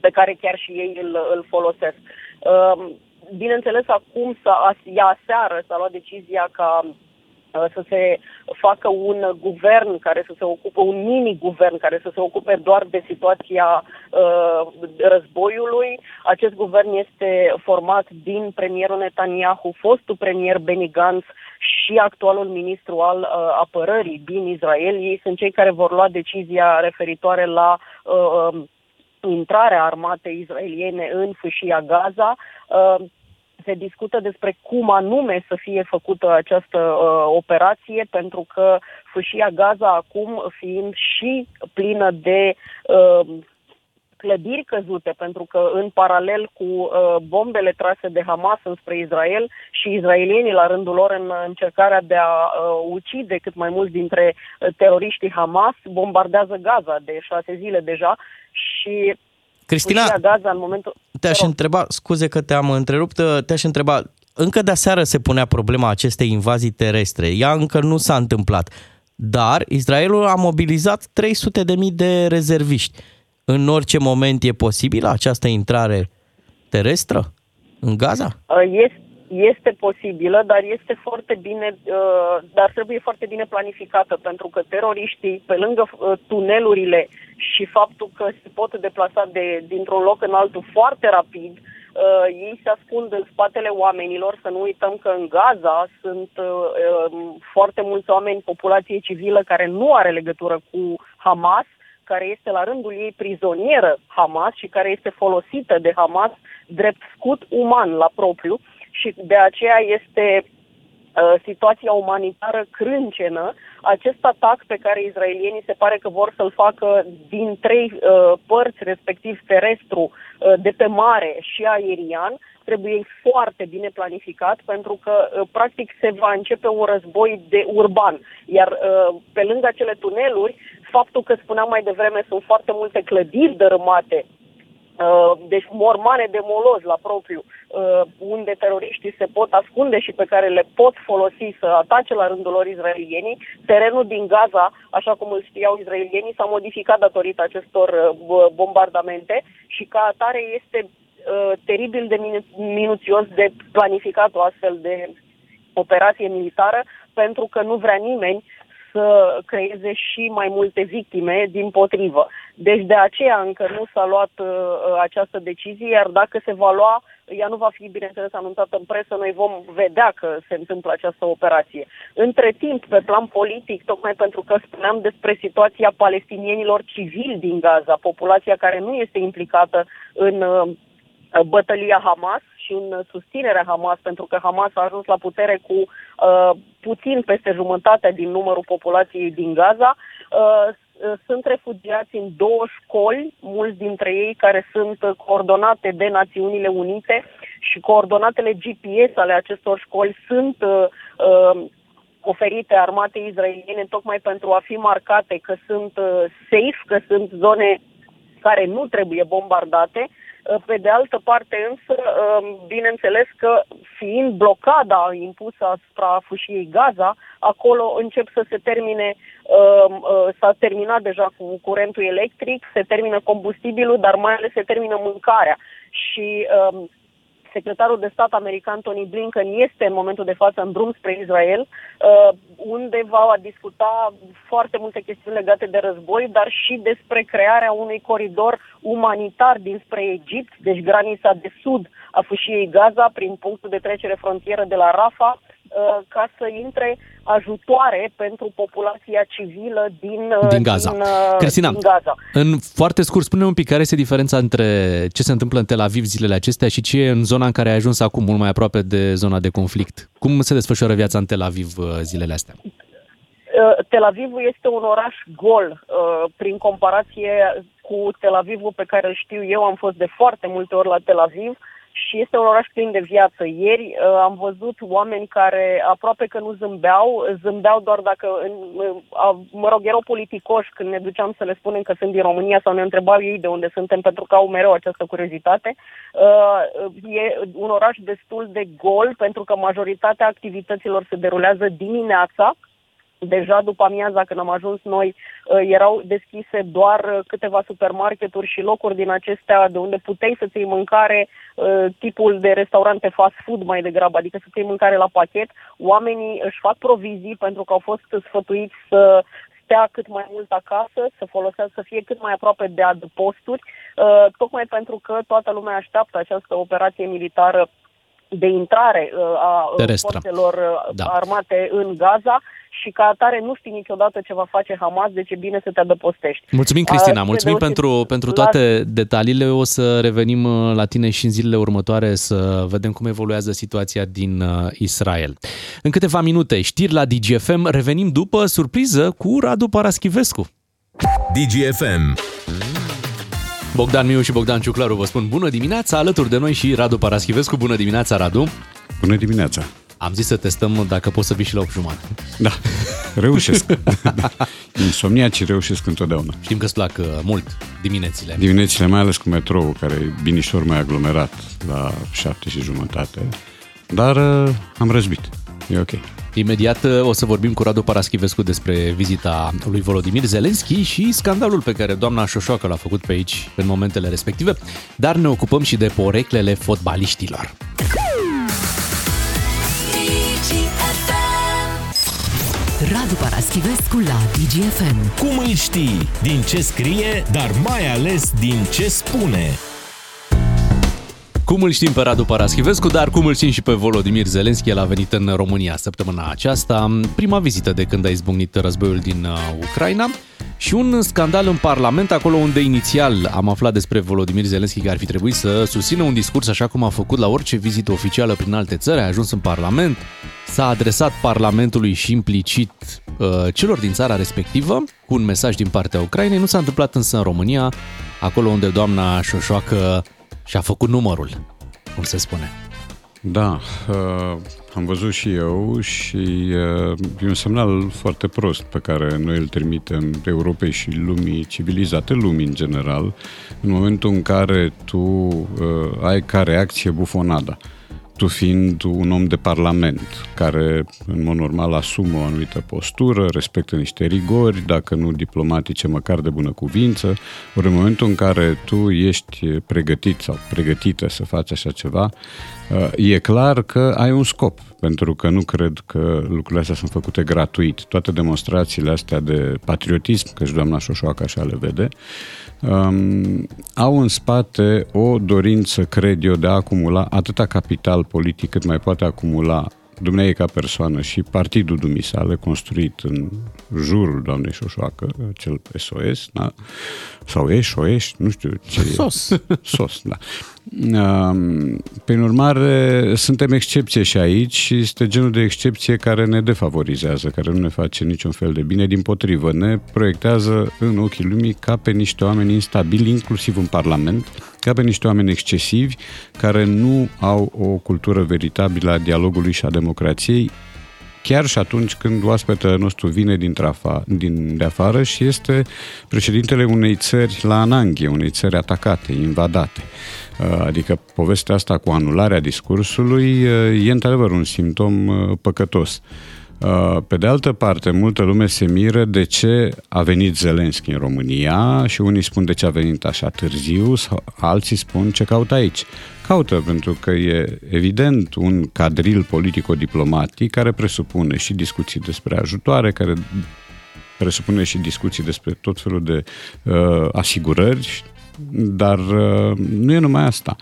pe care chiar și ei îl, îl folosesc. Uh, Bineînțeles, acum, s-a, ea aseară s-a luat decizia ca uh, să se facă un guvern care să se ocupe, un mini-guvern care să se ocupe doar de situația uh, războiului. Acest guvern este format din premierul Netanyahu, fostul premier Benny Gantz și actualul ministru al uh, apărării din Israel. Ei sunt cei care vor lua decizia referitoare la uh, um, intrarea armatei israeliene în fâșia Gaza. Uh, se discută despre cum anume să fie făcută această uh, operație, pentru că fâșia Gaza acum fiind și plină de uh, clădiri căzute, pentru că în paralel cu uh, bombele trase de Hamas înspre Israel și israelienii la rândul lor în încercarea de a uh, ucide cât mai mulți dintre uh, teroriștii Hamas, bombardează Gaza de șase zile deja și Cristina, fâșia Gaza în momentul... Te-aș întreba, scuze că te-am întrerupt, te-aș întreba, încă de aseară se punea problema acestei invazii terestre. Ea încă nu s-a întâmplat. Dar Israelul a mobilizat 300 de mii de rezerviști. În orice moment e posibilă această intrare terestră în Gaza? Uh, Este, este posibilă, dar este foarte bine, uh, dar trebuie foarte bine planificată, pentru că teroriștii, pe lângă uh, tunelurile și faptul că se pot deplasa de, dintr-un loc în altul foarte rapid, uh, ei se ascund în spatele oamenilor. Să nu uităm că în Gaza sunt uh, um, foarte mulți oameni, populație civilă, care nu are legătură cu Hamas, care este la rândul ei prizonieră Hamas și care este folosită de Hamas drept scut uman la propriu și de aceea este uh, situația umanitară crâncenă, acest atac pe care izraelienii se pare că vor să-l facă din trei uh, părți, respectiv terestru, uh, de pe mare și aerian, trebuie foarte bine planificat pentru că uh, practic se va începe un război de urban. Iar uh, pe lângă acele tuneluri, faptul că spuneam mai devreme sunt foarte multe clădiri dărâmate Uh, deci mormane de moloz la propriu uh, unde teroriștii se pot ascunde și pe care le pot folosi să atace la rândul lor izraelienii. Terenul din Gaza, așa cum îl știau izraelienii, s-a modificat datorită acestor uh, bombardamente și ca atare este uh, teribil de minu- minuțios de planificat o astfel de operație militară pentru că nu vrea nimeni să creeze și mai multe victime din potrivă. Deci de aceea încă nu s-a luat uh, această decizie, iar dacă se va lua, ea nu va fi, bineînțeles, anunțată în presă, noi vom vedea că se întâmplă această operație. Între timp, pe plan politic, tocmai pentru că spuneam despre situația palestinienilor civili din Gaza, populația care nu este implicată în uh, bătălia Hamas și în susținerea Hamas, pentru că Hamas a ajuns la putere cu uh, puțin peste jumătatea din numărul populației din Gaza. Uh, sunt refugiați în două școli, mulți dintre ei care sunt coordonate de Națiunile Unite și coordonatele GPS ale acestor școli sunt uh, uh, oferite armatei izraeliene tocmai pentru a fi marcate că sunt uh, safe, că sunt zone care nu trebuie bombardate. Pe de altă parte însă, bineînțeles că fiind blocada impusă asupra fâșiei Gaza, acolo încep să se termine, s-a terminat deja cu curentul electric, se termină combustibilul, dar mai ales se termină mâncarea. Și secretarul de stat american Tony Blinken este în momentul de față în drum spre Israel, uh, unde va discuta foarte multe chestiuni legate de război, dar și despre crearea unui coridor umanitar dinspre Egipt, deci granița de sud a fâșiei Gaza, prin punctul de trecere frontieră de la Rafa, uh, ca să intre ajutoare pentru populația civilă din, uh, din Gaza. Din, Cristina, din Gaza. în foarte scurt, spune un pic care este diferența între ce se întâmplă în Tel Aviv zilele acestea și ce e în zona în care ai ajuns acum, mult mai aproape de zona de conflict. Cum se desfășoară viața în Tel Aviv uh, zilele astea? Tel Avivul este un oraș gol prin comparație cu Tel Avivul pe care îl știu eu. Am fost de foarte multe ori la Tel Aviv și este un oraș plin de viață. Ieri uh, am văzut oameni care aproape că nu zâmbeau, zâmbeau doar dacă, uh, mă rog, erau politicoși când ne duceam să le spunem că sunt din România sau ne întrebau ei de unde suntem pentru că au mereu această curiozitate. Uh, e un oraș destul de gol pentru că majoritatea activităților se derulează dimineața, Deja după amiaza, când am ajuns noi, uh, erau deschise doar uh, câteva supermarketuri și locuri din acestea de unde puteai să-ți iei mâncare, uh, tipul de restaurante fast food mai degrabă, adică să-ți iei mâncare la pachet. Oamenii își fac provizii pentru că au fost sfătuiți să stea cât mai mult acasă, să folosească, să fie cât mai aproape de adăposturi, tocmai pentru că toată lumea așteaptă această operație militară de intrare a Terestră. forțelor Da. armate în Gaza și ca atare nu știi niciodată ce va face Hamas, deci e bine să te adăpostești. Mulțumim, Cristina, A, mulțumim de pentru, pentru toate detaliile. O să revenim uh, la tine și în zilele următoare să vedem cum evoluează situația din uh, Israel. În câteva minute, știri la DGFM, revenim după surpriză cu Radu Paraschivescu. DGFM. Bogdan Miu și Bogdan Ciuclaru vă spun bună dimineața, alături de noi și Radu Paraschivescu. Bună dimineața, Radu! Bună dimineața! Am zis să testăm dacă poți să vii și la 8 jumate. Da, *laughs* reușesc. *laughs* Insomniacii reușesc întotdeauna. Știm că îți plac uh, mult diminețile. Diminețile, mai ales cu metrou, care e binișor mai aglomerat la 7 și jumătate. Dar uh, am răzbit. E ok. Imediat uh, o să vorbim cu Radu Paraschivescu despre vizita lui Volodimir Zelenski și scandalul pe care doamna Șoșoacă l-a făcut pe aici în momentele respective, dar ne ocupăm și de poreclele fotbaliștilor. Radu Paraschivescu la DGFM. Cum îl știi? Din ce scrie, dar mai ales din ce spune. Cum îl știm pe Radu Paraschivescu, dar cum îl știm și pe Volodimir Zelenski, el a venit în România săptămâna aceasta, prima vizită de când a izbucnit războiul din uh, Ucraina și un scandal în Parlament, acolo unde inițial am aflat despre Volodimir Zelenski că ar fi trebuit să susțină un discurs așa cum a făcut la orice vizită oficială prin alte țări, a ajuns în Parlament, s-a adresat Parlamentului și implicit uh, celor din țara respectivă cu un mesaj din partea Ucrainei. Nu s-a întâmplat însă în România, acolo unde doamna Șoșoacă și-a făcut numărul, cum se spune. Da, uh, am văzut și eu și uh, e un semnal foarte prost pe care noi îl trimitem Europei și lumii civilizate, lumii în general, în momentul în care tu uh, ai ca reacție bufonada. Tu fiind un om de parlament care în mod normal asumă o anumită postură, respectă niște rigori, dacă nu diplomatice, măcar de bună cuvință, ori în momentul în care tu ești pregătit sau pregătită să faci așa ceva, Uh, E clar că ai un scop, pentru că nu cred că lucrurile astea sunt făcute gratuit. Toate demonstrațiile astea de patriotism, că și doamna Șoșoacă așa le vede, um, au în spate o dorință, cred eu, de a acumula atâta capital politic cât mai poate acumula dumneavoastră ca persoană și partidul dumisale construit în jurul doamnei Șoșoacă, cel SOS, da? sau SOS, nu știu ce SOS. e. SOS, da. Um, Prin urmare, suntem excepție și aici și este genul de excepție care ne defavorizează, care nu ne face niciun fel de bine, din potrivă, ne proiectează în ochii lumii ca pe niște oameni instabili, inclusiv în Parlament, ca pe niște oameni excesivi care nu au o cultură veritabilă a dialogului și a democrației, chiar și atunci când oaspetele nostru vine din, trafa, din de afară și este președintele unei țări la ananghie, unei țări atacate, invadate. Uh, Adică povestea asta cu anularea discursului uh, e într-adevăr un simptom uh, păcătos. Uh, Pe de altă parte, multă lume se miră de ce a venit Zelenski în România și unii spun de ce a venit așa târziu, sau alții spun ce caută aici. Caută pentru că e evident un cadril politico-diplomatic care presupune și discuții despre ajutoare, care presupune și discuții despre tot felul de uh, asigurări, dar uh, nu e numai asta.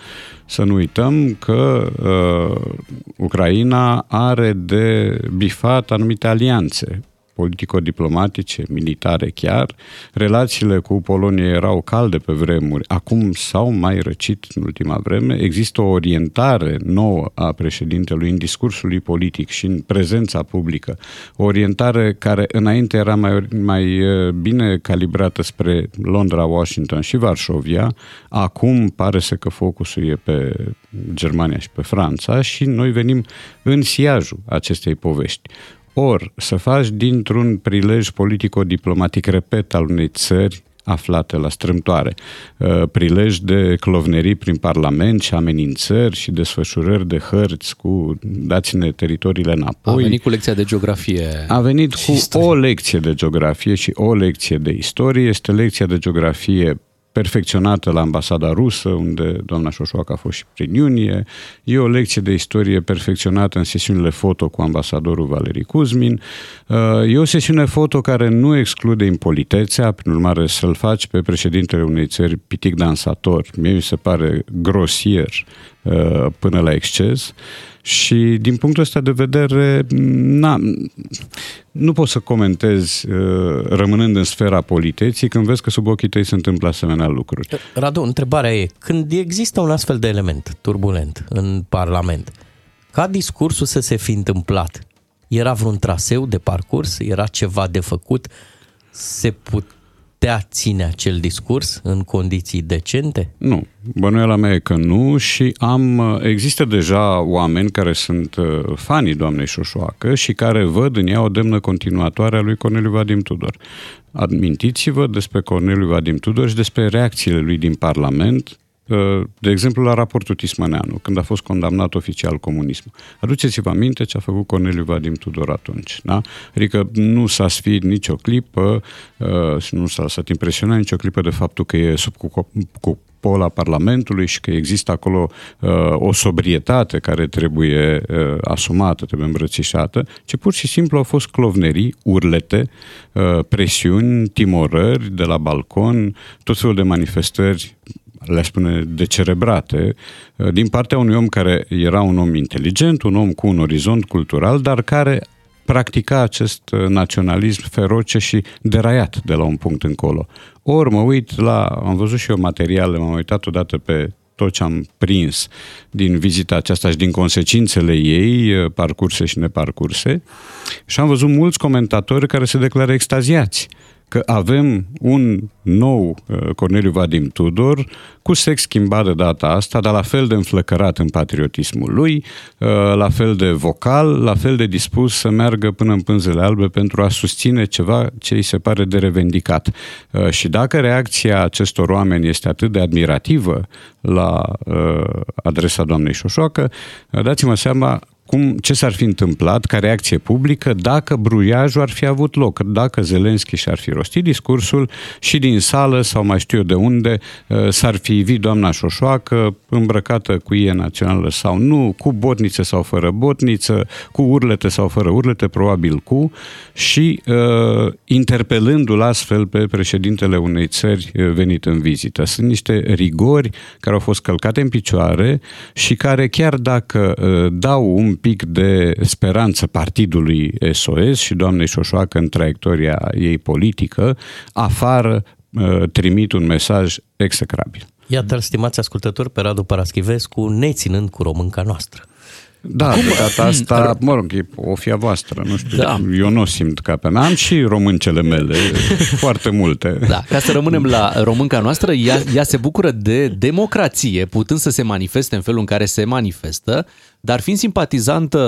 Să nu uităm că uh, Ucraina are de bifat anumite alianțe politico-diplomatice, militare chiar. Relațiile cu Polonia erau calde pe vremuri, acum s-au mai răcit în ultima vreme. Există o orientare nouă a președintelui în discursul lui politic și în prezența publică. O orientare care înainte era mai, mai eh, bine calibrată spre Londra, Washington și Varșovia. Acum pare să că focusul e pe Germania și pe Franța și noi venim în siajul acestei povești. Ori să faci dintr-un prilej politico-diplomatic, repet, al unei țări aflate la strâmtoare, uh, prilej de clovnerii prin Parlament și amenințări și desfășurări de hărți cu dați-ne teritoriile A înapoi. venit cu lecția de geografie. A venit cu o lecție de geografie și o lecție de istorie. Este lecția de geografie perfecționată la ambasada rusă, unde doamna Șoșoacă a fost și prin iunie. E o lecție de istorie perfecționată în sesiunile foto cu ambasadorul Valerii Cuzmin. Uh, E o sesiune foto care nu exclude impolitețea, prin urmare să-l faci pe președintele unei țări pitic dansator. Mie mi se pare grosier uh, până la exces. Și din punctul ăsta de vedere, na, nu poți să comentezi uh, rămânând în sfera politeții când vezi că sub ochii tăi se întâmplă asemenea lucruri. Radu, întrebarea e, când există un astfel de element turbulent în Parlament, ca discursul să se fi întâmplat, era vreun traseu de parcurs, era ceva de făcut, se putea ține acel discurs în condiții decente? Nu, bănuiala mea e că nu și am, uh, există deja oameni care sunt uh, fanii doamnei Șoșoacă și care văd în ea o demnă continuatoare a lui Corneliu Vadim Tudor. Amintiți-vă despre Corneliu Vadim Tudor și despre reacțiile lui din Parlament, uh, de exemplu, la raportul Tismăneanu, când a fost condamnat oficial comunismul. Aduceți-vă aminte ce a făcut Corneliu Vadim Tudor atunci. Da? Adică nu s-a sfit nicio clipă uh, și nu s-a lăsat impresionat nicio clipă de faptul că e sub cu, cu pola Parlamentului și că există acolo uh, o sobrietate care trebuie uh, asumată, trebuie îmbrățișată, ci pur și simplu au fost clovnerii, urlete, uh, presiuni, timorări de la balcon, tot felul de manifestări le spune decerebrate, uh, din partea unui om care era un om inteligent, un om cu un orizont cultural, dar care practica acest uh, naționalism feroce și deraiat de la un punct încolo. Ori mă uit la, am văzut și eu materiale, m-am uitat odată pe tot ce am prins din vizita aceasta și din consecințele ei, uh, parcurse și neparcurse, și am văzut mulți comentatori care se declară extaziați că avem un nou uh, Corneliu Vadim Tudor cu sex schimbat de data asta, dar la fel de înflăcărat în patriotismul lui, uh, la fel de vocal, la fel de dispus să meargă până în pânzele albe pentru a susține ceva ce îi se pare de revendicat. Uh, Și dacă reacția acestor oameni este atât de admirativă la uh, adresa doamnei Șoșoacă, uh, dați-mă seama cum, ce s-ar fi întâmplat ca reacție publică dacă bruiajul ar fi avut loc, dacă Zelenski și-ar fi rostit discursul și din sală sau mai știu eu de unde uh, s-ar fi ivit doamna Șoșoacă îmbrăcată cu ie națională sau nu, cu botniță sau fără botniță, cu urlete sau fără urlete, probabil cu, și uh, interpelându-l astfel pe președintele unei țări uh, venit în vizită. Sunt niște rigori care au fost călcate în picioare și care chiar dacă uh, dau un pic de speranță partidului SOS și doamnei Șoșoacă în traiectoria ei politică, afară uh, trimit un mesaj execrabil. Iată-l, stimați ascultători, pe Radu Paraschivescu, neținând cu românca noastră. Da, Acum, de data asta, mă rog, e o fia voastră, nu știu, da. eu nu o simt ca pe mea. Am și româncele mele, *laughs* foarte multe. Da, ca să rămânem la românca noastră, ea, ea se bucură de democrație, putând să se manifeste în felul în care se manifestă, dar fiind simpatizantă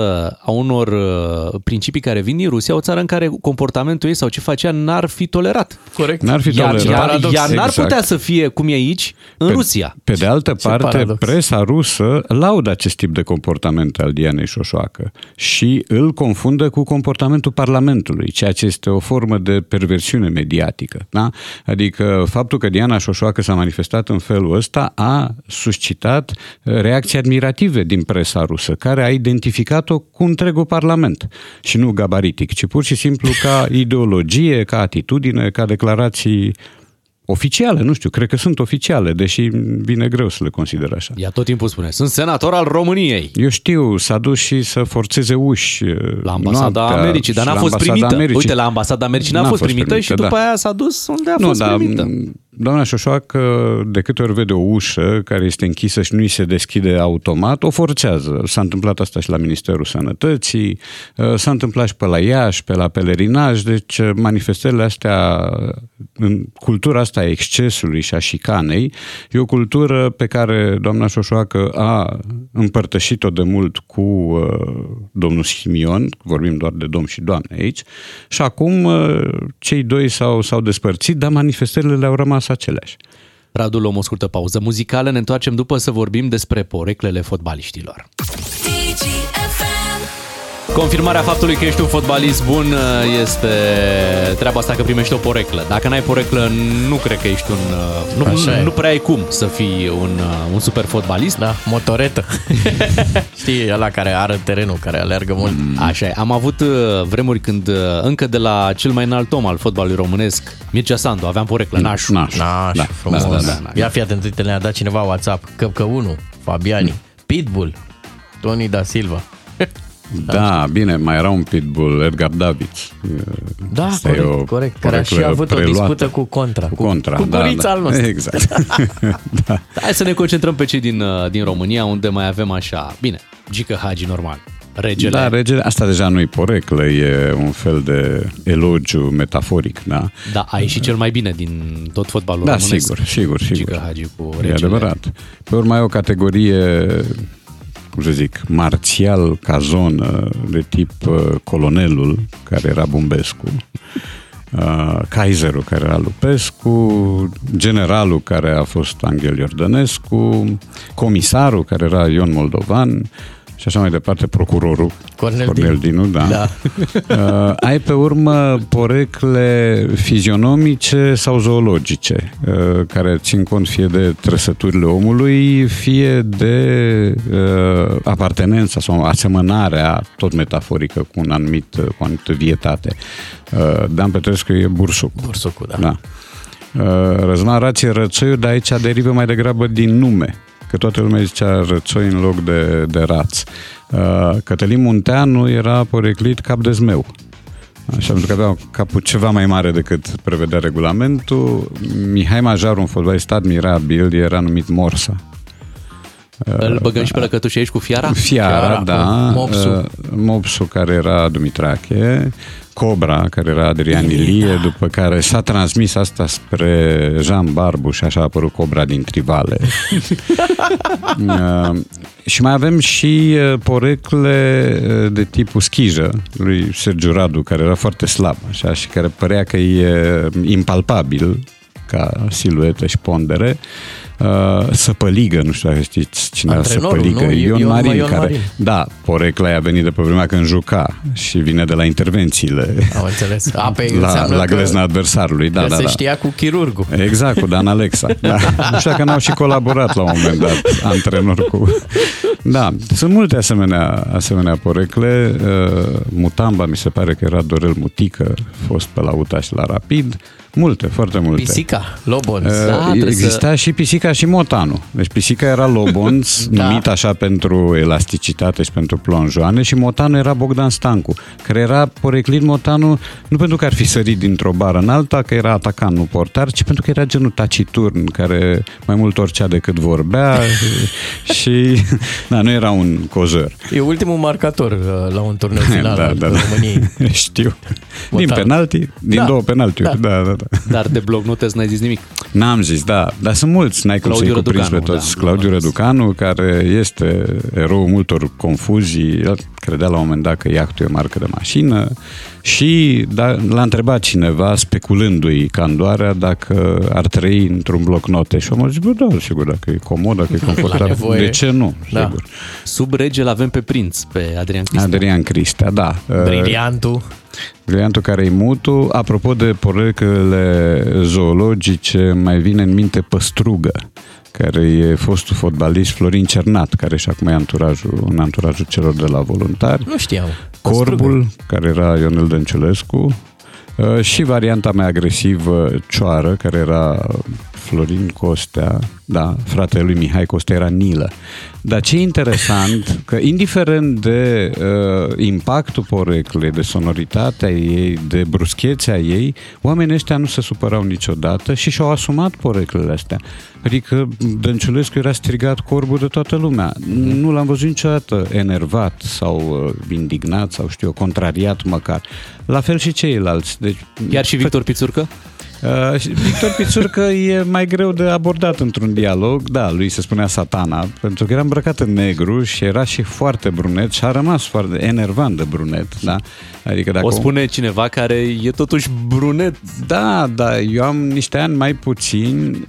a unor uh, principii care vin din Rusia, o țară în care comportamentul ei sau ce facea n-ar fi tolerat. Corect. N-ar fi Iar, tolerat. iar, iar n-ar Exact. putea să fie cum e aici, în Pe- Rusia. Pe de altă Ce parte, paradox. presa rusă laudă acest tip de comportament al Dianei Șoșoacă și îl confundă cu comportamentul Parlamentului, ceea ce este o formă de perversiune mediatică. Da? Adică faptul că Diana Șoșoacă s-a manifestat în felul ăsta a suscitat uh, reacții admirative din presa rusă, care a identificat-o cu întregul Parlament și nu gabaritic, ci pur și simplu ca *laughs* ideologie, ca atitudine, ca declarații oficiale, nu știu, cred că sunt oficiale, deși vine greu să le consider așa. Ea tot timpul spune, sunt senator al României. Eu știu, s-a dus și să forțeze uși La ambasada noaptea Americii, dar și n-a la fost ambasada primită. Americii. Uite, la ambasada Americii n-a, N-a fost fost primită, primită, și după da. aia s-a dus unde a nu, fost dar primită. Doamna Șoșoacă, de câte ori vede o ușă care este închisă și nu îi se deschide automat, o forțează. S-a întâmplat asta și la Ministerul Sănătății, uh, s-a întâmplat și pe la Iași, pe la pelerinaj, deci uh, manifestările astea, în cultura asta a excesului și a șicanei, e o cultură pe care doamna Șoșoacă a împărtășit-o de mult cu uh, domnul Simion, vorbim doar de domn și doamne aici, și acum uh, cei doi s-au, s-au despărțit, dar manifestările le-au rămas aceleași. Radu, luăm o scurtă pauză muzicală, ne întoarcem după să vorbim despre poreclele fotbaliștilor. Confirmarea faptului că ești un fotbalist bun uh, este treaba asta că primești o poreclă. Dacă n-ai poreclă, nu cred că ești un... uh, Nu, Așa e. nu prea ai cum să fii un, uh, un super fotbalist. Da, motoretă. *laughs* Știi, ăla care ară terenul, care alergă mult. Așa e. Am avut uh, vremuri când uh, încă de la cel mai înalt om al fotbalului românesc, Mircea Sandu, aveam poreclă, nașu. Naș. Naș, Da, frumos. da, da, da, da. Ia fi atent, uite, ne-a dat cineva WhatsApp. Căpcă 1, Fabiani, Pitbull, Tony da Silva. Da, bine, mai era un pitbull, Edgar Davids. Da, Asta e corect, o corect. Care a și poreclă avut o preluată. dispută cu Contra. Cu contra, cu da, gurița da. al nostru. Exact. *laughs* da. Hai să ne concentrăm pe cei din, uh, din România, unde mai avem așa, bine, Gică Hagi normal, regele. Da, regele, asta deja nu-i poreclă, e un fel de elogiu metaforic, da? Da, a ieșit cel mai bine din tot fotbalul Da, românesc. sigur, sigur, sigur. Gică Hagi cu E regele. adevărat. Pe urmă e o categorie, cum să zic, marțial ca zonă, de tip uh, colonelul, care era Bumbescu, uh, Kaiserul, care era Lupescu, generalul, care a fost Angel Iordănescu, comisarul, care era Ion Moldovan, și așa mai departe, procurorul Cornel Cornel Dinu. Dinu, da. Da. *laughs* Uh, ai pe urmă porecle fizionomice sau zoologice, uh, care țin cont fie de trăsăturile omului, fie de uh, apartenența sau asemănarea, tot metaforică, cu un anumit, cu o anumită vietate. Uh, Dan Petrescu e bursuc. Bursucul, da. da. Uh, Răzvan Rație Rățoiu, dar aici derivă mai degrabă din nume, că toată lumea zicea Rățoi în loc de, de Raț. Uh, Cătălin Munteanu era poreclit cap de zmeu. Așa, pentru că avea capul ceva mai mare decât prevedea regulamentul. Mihai Majar, un fotbalist admirabil, era numit Morsa. Îl băgăm și pe lăcătuș aici cu fiara? Fiara, Fiara, da. cu Mopsu. Uh, Mopsu, care era Dumitrache. Cobra, care era Adrian Ilie, după care s-a transmis asta spre Jean Barbu și așa a apărut Cobra din Trivale. *laughs* Uh, și mai avem și uh, porecle uh, de tipul schijă lui Sergiu Radu, care era foarte slab așa, și care părea că e impalpabil ca siluetă și pondere. Uh, Săpăligă, nu știu dacă știți cine era Antrenorul, Săpăligă. nu? Ion, Ion Marin, Ion care, Marin. da, porecla a venit de pe vremea când juca și vine de la intervențiile Am înțeles. A, *laughs* pe, la, înseamnă la că- glezna adversarului. Da, că da, se da. știa cu chirurgul. Exact, cu Dan Alexa. *laughs* Da. Nu știu dacă n-au și colaborat la un moment dat antrenor cu... Da, sunt multe asemenea, asemenea porecle. Uh, Mutamba, mi se pare că era Dorel Mutică, fost pe la UTA și la Rapid. Multe, foarte multe. Pisica, Lobons. Uh, Da, trebuie Exista și pisica și motanu. Deci pisica era Lobonț, *laughs* Da. numit așa pentru elasticitate și pentru plonjoane și motanu era Bogdan Stancu, care era poreclit motanu nu pentru că ar fi sărit dintr-o bară în alta, că era atacant, nu portar, ci pentru că era genul taciturn, care mai mult oricea decât vorbea *laughs* și da, nu era un cozăr. E ultimul marcator uh, la un turneu final *laughs* Da, al da, da. României. Știu. Din Motan. penalti, din Da. două penaltiuri. Da, da, da. Dar de blog nu te n-ai zis nimic. N-am zis, da, dar sunt mulți, n-ai cum Claudiu să-i cuprinzi pe Răducanu, toți. da, Claudiu am Răducanu, care este eroul multor confuzii, el credea la un moment dat că iactul e o marcă de mașină și da, l-a întrebat cineva, speculându-i candoarea, dacă ar trăi într-un bloc note și omul a zis, bă, da, sigur, dacă e comod, dacă e *laughs* confortabil, nevoie. de ce nu, Da. sigur. Sub rege îl avem pe prinț, pe Adrian Cristea. Adrian Cristea, da. Briliantul. Briliantul care e mutu. Apropo de poreclele zoologice, mai vine în minte Păstrugă, care e fostul fotbalist Florin Cernat, care și acum e anturajul, în anturajul celor de la voluntari. Nu știam. Corbul, care era Ionel Dănciulescu, uh, și varianta mai agresivă, Cioară, care era Florin Costea, da, fratele lui Mihai Costea era Nilă. Dar ce e interesant, că indiferent de uh, impactul poreclei, de sonoritatea ei, de bruschețea ei, oamenii ăștia nu se supărau niciodată și și-au asumat poreclele astea. Adică Dănciulescu era strigat corbul de toată lumea. Nu l-am văzut niciodată enervat sau uh, indignat sau știu eu, contrariat măcar. La fel și ceilalți. Deci, Chiar și Victor Pițurcă? Uh, și Victor Pițurcă e mai greu de abordat într-un dialog. Da, lui se spunea satana, pentru că era îmbrăcat în negru și era și foarte brunet și a rămas foarte enervant de brunet. Da? Adică dacă O spune cineva care e totuși brunet. Da, da, eu am niște ani mai puțini.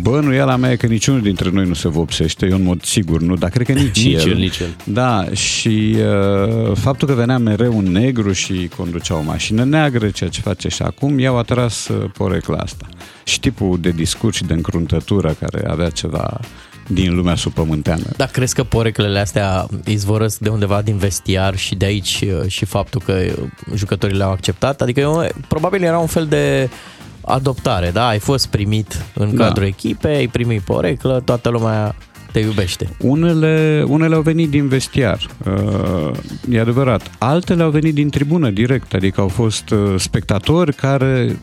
Bănuiala mea e că niciunul dintre noi nu se vopsește, eu în mod sigur nu, dar cred că nici, Nici el. el, nici el. Da, și uh, faptul că venea mereu un negru și conducea o mașină neagră, ceea ce face și acum, i-au atras uh, porecla asta. Și tipul de discurs și de încruntătură care avea ceva din lumea subpământeană. Dar crezi că poreclele astea izvorăsc de undeva din vestiar și de aici uh, și faptul că uh, jucătorii le-au acceptat? Adică eu, probabil era un fel de adoptare, da? Ai fost primit în Da. cadrul echipei, ai primit poreclă, toată lumea te iubește. Unele, unele au venit din vestiar, uh, e adevărat. Altele au venit din tribună direct, adică au fost uh, spectatori care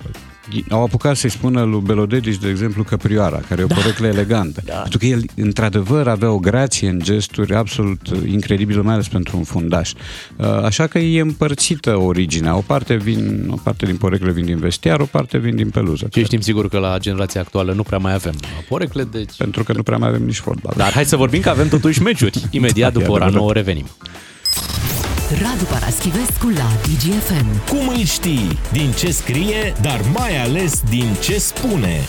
au apucat să-i spună lui Belodedici, de exemplu, Căprioara, care e o poreclă elegantă. Da. Pentru că el, într-adevăr, avea o grație în gesturi absolut uh, incredibilă, mai ales pentru un fundaș. Uh, Așa că e împărțită originea. O parte, vin, o parte din porecle vin din vestiar, o parte vin din peluză. Și știm sigur că la generația actuală nu prea mai avem porecle, deci... Pentru că nu prea mai avem nici fotbal. Dar hai să vorbim că avem totuși meciuri. *laughs* Imediat Da, e după ora adevărat. 9 revenim. Radu Paraschivescu la DGFM. Cum îl știi? Din ce scrie, dar mai ales din ce spune.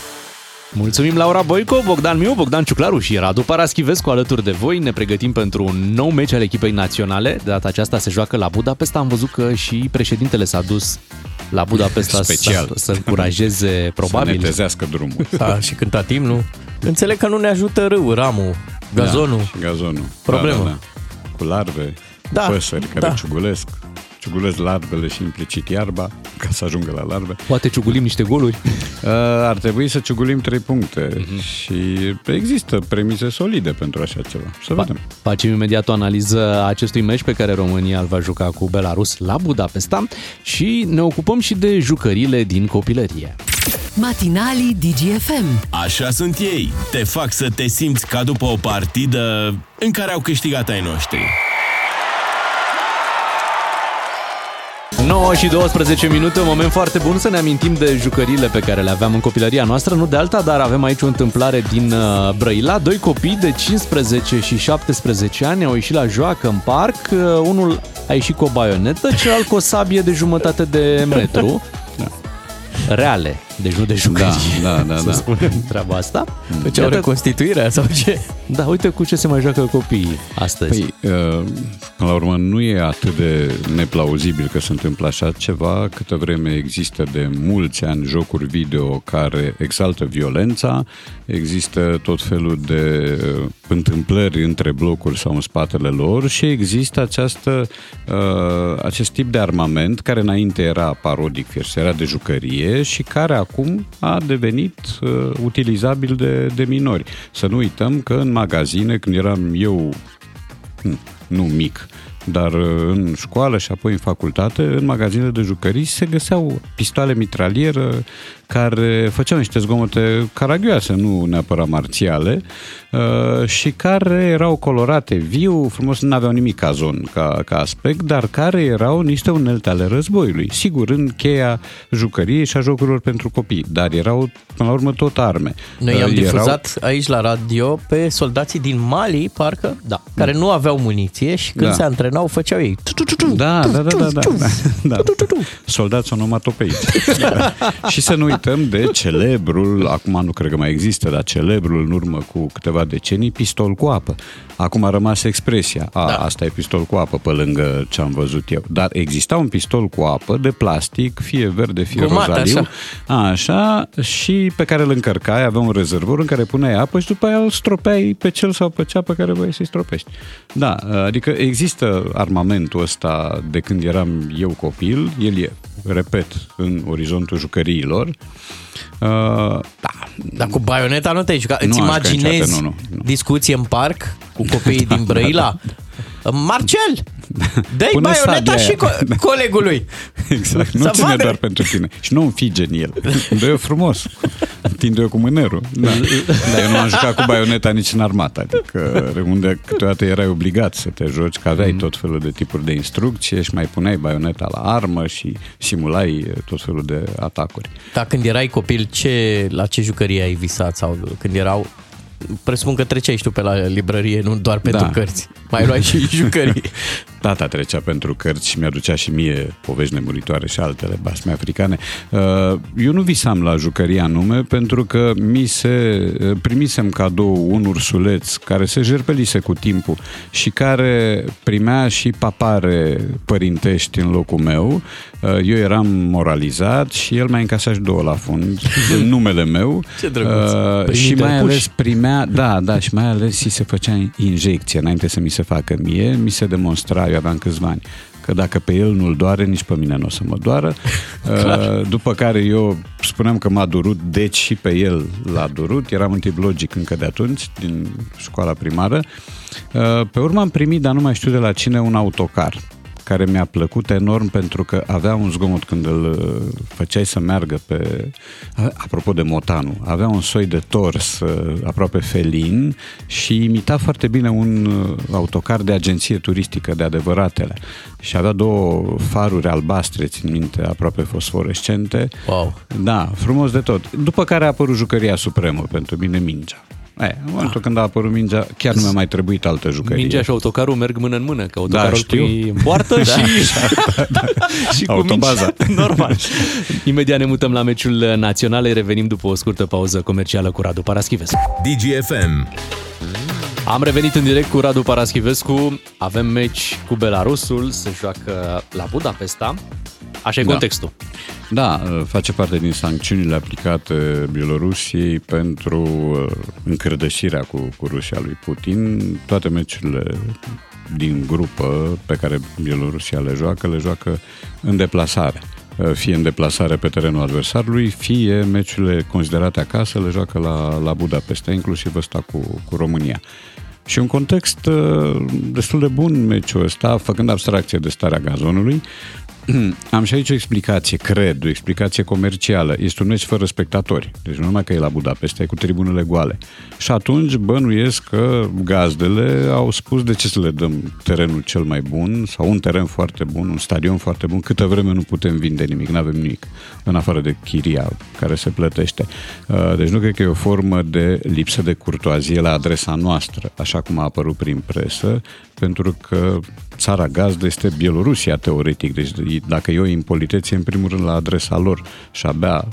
Mulțumim Laura Boico, Bogdan Miu, Bogdan Ciuclaru și Radu Paraschivescu alături de voi. Ne pregătim pentru un nou meci al echipei naționale. De data aceasta se joacă la Budapesta. Am văzut că și președintele s-a dus la Budapesta Special. să, să încurajeze probabil. Să netezească drumul. Da, și cântat imnul. Înțeleg că nu ne ajută râul, ramul, gazonul. Da, și gazonul. Problemă. Da, da, da. Cu larve, Da, cu păsări care da. ciugulesc. Ciugulesc larvele și implicit iarba ca să ajungă la larve. Poate ciugulim niște goluri. Uh, ar trebui să ciugulim 3 puncte Mhm. și există premise solide pentru așa ceva. Să vedem. Facem imediat o analiză a acestui meci pe care România îl va juca cu Belarus la Budapesta și ne ocupăm și de jucările din copilărie. Matinalii DGFM. Așa sunt ei. Te fac să te simți ca după o partidă în care au câștigat ai noștri. 9 și 12 minute, un moment foarte bun să ne amintim de jucăriile pe care le aveam în copilăria noastră, nu de alta, dar avem aici o întâmplare din uh, Brăila. Doi copii de 15 și 17 ani au ieșit la joacă în parc, Uh, unul a ieșit cu o baionetă, celălalt cu o sabie de jumătate de metru. *laughs* Reale, deci nu de jucării. Da, da, da, să da. spunem treaba asta. Deci au reconstituirea sau ce? Da, uite cu ce se mai joacă copiii astăzi. Păi, uh, până la urmă, nu e atât de neplauzibil că se întâmplă așa ceva, câtă vreme există de mulți ani jocuri video care exaltă violența, există tot felul de uh, întâmplări între blocuri sau în spatele lor și există această, uh, acest tip de armament care înainte era parodic, fierce, era de jucărie și care acum a devenit uh, utilizabil de, de minori. Să nu uităm că în magazine, când eram eu Hm, nu mic, dar uh, în școală și apoi în facultate, în magazine de jucării se găseau pistoale mitralieră care făceau niște zgomote caragioase, nu neapărat marțiale, uh, și care erau colorate viu, frumos, nu aveau nimic cazon ca, ca aspect, dar care erau niște unelte ale războiului. Sigur, în cheia jucăriei și a jocurilor pentru copii, dar erau, până la urmă, tot arme. Noi Uh, am erau- difuzat aici la radio pe soldații din Mali, parcă, da. care nu aveau muniție și când Da. se antrenau făceau ei. Da, da, da, da, da, da, da. Soldați onomatopeici. *laughs* și să nu uităm de celebrul, acum nu cred că mai există, dar celebrul în urmă cu câteva decenii, pistol cu apă. Acum a rămas expresia, a, da. asta e pistol cu apă pe lângă ce am văzut eu. Dar exista un pistol cu apă de plastic, fie verde, fie Gumat, rozaliu, așa. a, așa, și pe care îl încărcai, avea un rezervor în care puneai apă și după aia îl stropeai pe cel sau pe cea pe care voiai să-i stropești. Da, adică există armamentul ăsta de când eram eu copil, el e, repet, în orizontul jucăriilor. Uh, da, Dar cu baioneta nu te-ai jucat. Nu Îți aș ca imaginezi niciodată, nu, nu, discuție în parc cu copiii din *laughs* Brăila? Marcel, dă-i Pune baioneta sabia și aia. co- colegului. Exact, nu Să ține vadă. doar pentru tine. Și nu înfige în el. Dă-i frumos. Întinde-o cu mânerul. Da. Dar eu nu am jucat cu baioneta nici în armată. Adică unde câteodată erai obligat să te joci, că aveai tot felul de tipuri de instrucție și mai puneai baioneta la armă și simulai tot felul de atacuri. Dar când erai copil, ce, la ce jucărie ai visat? Sau când erau Presupun că treceai și tu pe la librărie, nu doar pentru Da. cărți. Mai luai și jucării. *laughs* Tata trecea pentru cărți și mi-aducea și mie povești nemuritoare și altele basme africane. Uh, Eu nu visam la jucăria anume pentru că mi se primisem cadou un ursuleț care se jerpelise cu timpul și care primea și papare părintești în locul meu. Uh, Eu eram moralizat și el mai încasat și două la fund *laughs* în numele meu. Ce drăguț. Uh, Primit și mai tărpuși. ales primea, da, da, și mai ales îi se făcea injecție înainte să mi se facă mie, mi se demonstra, eu aveam câțiva ani, că dacă pe el nu-l doare, nici pe mine nu o să mă doară. *laughs* Clar. Uh, După care eu spuneam că m-a durut, deci și pe el l-a durut. Eram în tip logic încă de atunci, din școala primară. Uh, Pe urmă am primit, dar nu mai știu de la cine, un autocar care mi-a plăcut enorm pentru că avea un zgomot când îl uh, făceai să meargă pe... a- Apropo de Motanu, avea un soi de tors uh, aproape felin și imita foarte bine un uh, autocar de agenție turistică de adevăratele. Și avea două faruri albastre, țin minte, aproape fosforescente. Wow. Da, frumos de tot. După care a apărut jucăria supremă pentru mine, mingea. E, în momentul când a apărut mingea, chiar nu mi-a mai trebuit altă jucărie. Mingea și autocarul merg mână în mână, că autocarul Da, îl știu. pui în poartă *laughs* Da, și, așa, *laughs* da, da. și cu Autobaza. mingea. *laughs* Normal. Imediat ne mutăm la meciul național, îi revenim după o scurtă pauză comercială cu Radu Paraschivescu. DGFM. Am revenit în direct cu Radu Paraschivescu, avem meci cu Belarusul, se joacă la Budapesta. Așa e Da. contextul. Da, face parte din sancțiunile aplicate Bielorusiei pentru uh, încărdășirea cu, cu Rusia lui Putin. Toate meciurile din grupă pe care Bielorusia le joacă, le joacă în deplasare. Uh, Fie în deplasare pe terenul adversarului, fie meciurile considerate acasă le joacă la, la Budapesta, inclusiv ăsta cu, cu România. Și un context uh, destul de bun meciul ăsta, făcând abstracție de starea gazonului, *clears throat* Am și aici o explicație, cred, o explicație comercială. Este un meci fără spectatori. Deci nu numai că e la Budapesta, e cu tribunele goale. Și atunci bănuiesc că gazdele au spus de ce să le dăm terenul cel mai bun sau un teren foarte bun, un stadion foarte bun, câtă vreme nu putem vinde nimic, nu avem nimic, în afară de chiria care se plătește. Uh, Deci nu cred că e o formă de lipsă de curtoazie la adresa noastră, așa cum a apărut prin presă, pentru că țara gazdă este Bielorusia, teoretic. Deci dacă e o impolitețe, în primul rând la adresa lor și abia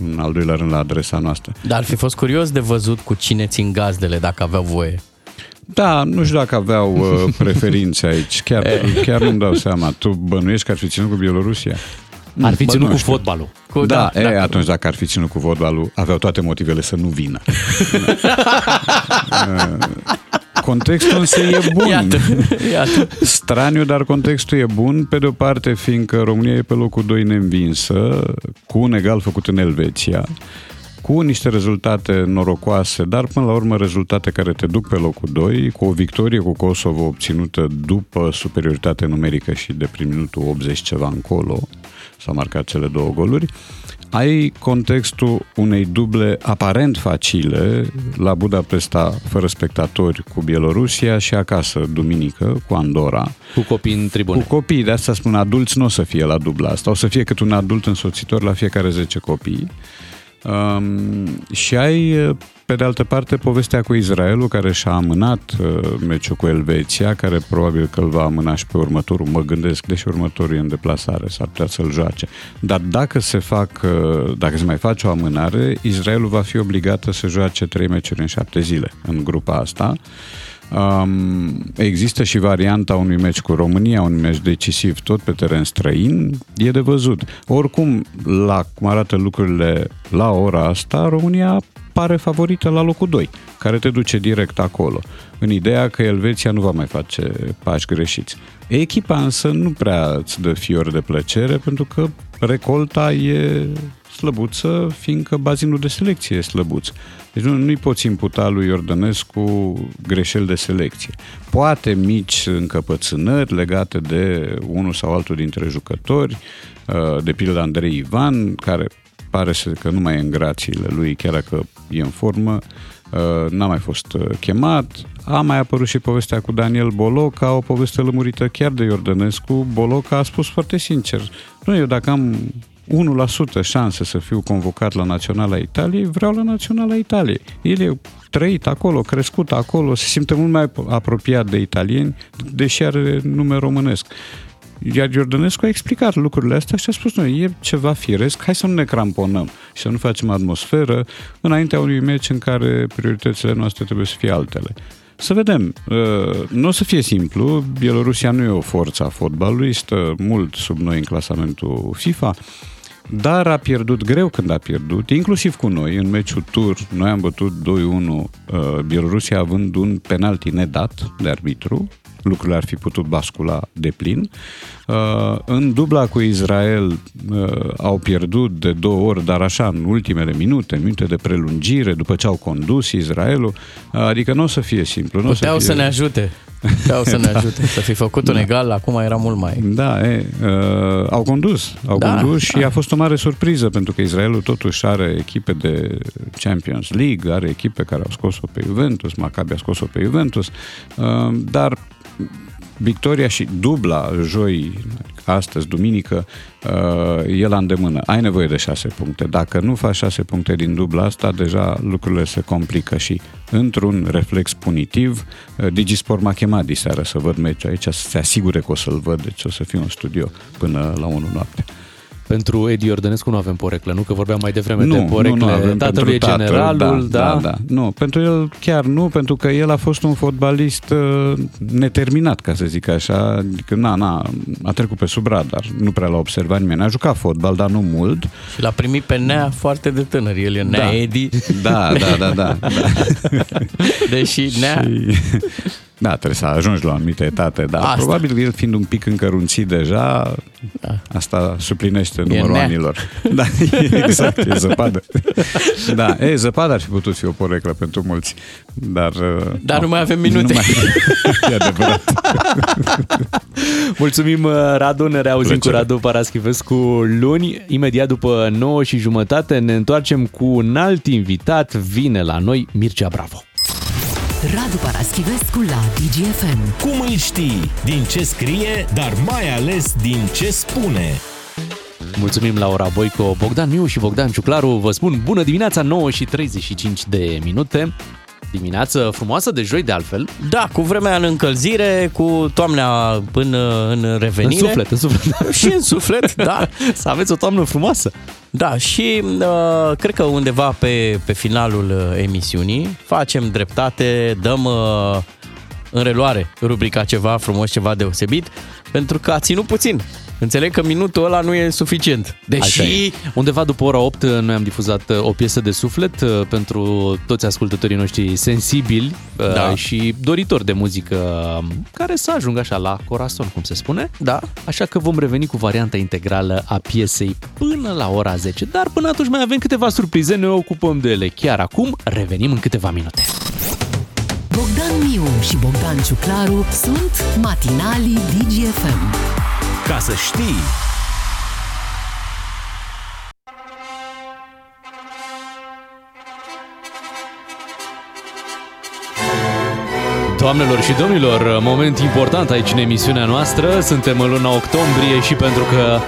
în al doilea rând la adresa noastră. Dar ar fi fost curios de văzut cu cine țin gazdele dacă aveau voie. Da, nu știu dacă aveau uh, *laughs* preferințe aici. Chiar, chiar nu-mi dau seama. Tu bănuiești că ar fi ținut cu Bielorusia? Ar fi Bă, ținut nu cu știu. fotbalul. Cu, Da, da, e, atunci dacă ar fi ținut cu fotbalul, aveau toate motivele să nu vină. *laughs* Uh, Contextul însă e *laughs* bun. Iată, iată. Straniu, dar contextul e bun, pe de o parte fiindcă România e pe locul 2 neînvinsă, cu un egal făcut în Elveția, cu niște rezultate norocoase, dar până la urmă rezultate care te duc pe locul 2, cu o victorie cu Kosovo obținută după superioritate numerică și de prin minutul 80 ceva încolo, s-au marcat cele două goluri, ai contextul unei duble aparent facile la Budapesta fără spectatori cu Bielorusia și acasă duminică cu Andorra. Cu copii în tribune. Cu copii, de asta spun adulți nu o să fie la dubla asta, o să fie cât un adult însoțitor la fiecare 10 copii. Um, și ai, pe de altă parte, povestea cu Israelul, care și-a amânat uh, meciul cu Elveția, care probabil că îl va amâna și pe următorul, mă gândesc, deși următorul e în deplasare, s-ar putea să-l joace. Dar dacă se fac, uh, dacă se mai face o amânare, Israelul va fi obligată să joace trei meciuri în șapte zile în grupa asta. Um, există și varianta unui meci cu România, un meci decisiv tot pe teren străin, e de văzut. Oricum, la cum arată lucrurile la ora asta, România pare favorită la locul 2, care te duce direct acolo, în ideea că Elveția nu va mai face pași greșiți. Echipa însă nu prea îți dă fior de plăcere, pentru că recolta e slăbuță, fiindcă bazinul de selecție e slăbuț. Deci nu, nu-i poți imputa lui Iordănescu greșeli de selecție. Poate mici încăpățânări legate de unul sau altul dintre jucători, uh, de pildă Andrei Ivan, care pare să că nu mai e în grațiile lui, chiar dacă e în formă, uh, n-a mai fost uh, chemat. A mai apărut și povestea cu Daniel Boloca, o poveste lămurită chiar de Iordănescu. Boloca a spus foarte sincer, nu eu dacă am 1% șanse să fiu convocat la Naționala Italiei, vreau la Naționala Italiei. El e trăit acolo, crescut acolo, se simte mult mai apropiat de italieni, deși are nume românesc. Iar Iordănescu a explicat lucrurile astea și a spus, noi, e ceva firesc, hai să nu ne cramponăm și să nu facem atmosferă înaintea unui meci în care prioritățile noastre trebuie să fie altele. Să vedem. Uh, Nu o să fie simplu. Bielorusia nu e o forță a fotbalului, stă mult sub noi în clasamentul FIFA, dar a pierdut greu când a pierdut, inclusiv cu noi, în meciul tur. Noi am bătut 2-1, uh, Bielorusia având un penalti nedat de arbitru, lucrurile ar fi putut bascula de plin. Uh, În dubla cu Israel uh, au pierdut de două ori, dar așa în ultimele minute, minute de prelungire, după ce au condus Israelul, uh, adică nu o să fie simplu. Nu o Puteau să, să fie... ne ajute. Puteau să ne *laughs* Da. ajute. Să fi făcut un Da. egal, acum era mult mai... Da, e, uh, au condus, au Da, condus și da. a fost o mare surpriză pentru că Israelul totuși are echipe de Champions League, are echipe care au scos-o pe Juventus, Maccabi a scos-o pe Juventus, uh, dar victoria și dubla joi, astăzi, duminică, uh, e la îndemână. Ai nevoie de șase puncte. Dacă nu faci șase puncte din dubla asta, deja lucrurile se complică și într-un reflex punitiv, uh, Digisport m-a chemat diseară să văd meciul aici, să se asigure că o să-l văd, deci o să fiu în studio până la 1 noapte. Pentru Edi Iordănescu nu avem poreclă, nu? Că vorbeam mai devreme Nu, de nu, porecle. nu avem Tatăl e pentru tatăl, generalul, da, da, da. Nu, pentru el chiar nu, pentru că el a fost un fotbalist uh, neterminat, ca să zic așa. Adică, na, na, a trecut pe sub radar, nu prea l-a observat nimeni. A jucat fotbal, dar nu mult. Și l-a primit pe Nea foarte de tânăr. El e Nea Da. Edi. Da, da, da, da. da. *laughs* Deși Nea... Și... Da, trebuie să ajungi la o anumită etate, dar Asta. asta. probabil el fiind un pic încărunțit deja, Da. asta suplinește numărul nea. anilor. *laughs* Da, exact, e zăpadă. Da, e, zăpadă ar fi putut fi o poreclă pentru mulți, dar... uh, Dar nu mai avem minute. Nu mai... *laughs* e adevărat. Mulțumim, uh, Radu, ne reauzim Plăcere. cu Radu Paraschivescu luni. Imediat după 9 și jumătate ne întoarcem cu un alt invitat. Vine la noi Mircea Bravo. Radu Paraschivescu la DGFM. Cum îl știi? Din ce scrie, dar mai ales din ce spune. Mulțumim Laura Boico, Bogdan Miu și Bogdan Ciuclaru. Vă spun bună dimineața, 9 și 35 de minute. Dimineață frumoasă de joi de altfel. Da, cu vremea în încălzire, cu toamna până în revenire. În suflet, în suflet. *laughs* Și în suflet, da. *laughs* Să aveți o toamnă frumoasă. Da, și uh, cred că undeva pe, pe finalul uh, emisiunii facem dreptate, dăm uh, în reluare rubrica ceva frumos, ceva deosebit, pentru că a ținut puțin. Înțeleg că minutul ăla nu e suficient. Așa Deși e. Undeva după ora 8 noi am difuzat uh, o piesă de suflet uh, pentru toți ascultătorii noștri sensibili uh, Da. și doritori de muzică um, care să ajungă așa la corazon, cum se spune. Da. Așa că vom reveni cu varianta integrală a piesei până la ora 10. Dar până atunci mai avem câteva surprize, ne ocupăm de ele chiar acum. Revenim în câteva minute. Bogdan Miu și Bogdan Ciuclaru sunt matinalii DGFM. Ca să știi, Doamnelor și domnilor, moment important aici în emisiunea noastră. Suntem în luna octombrie și pentru că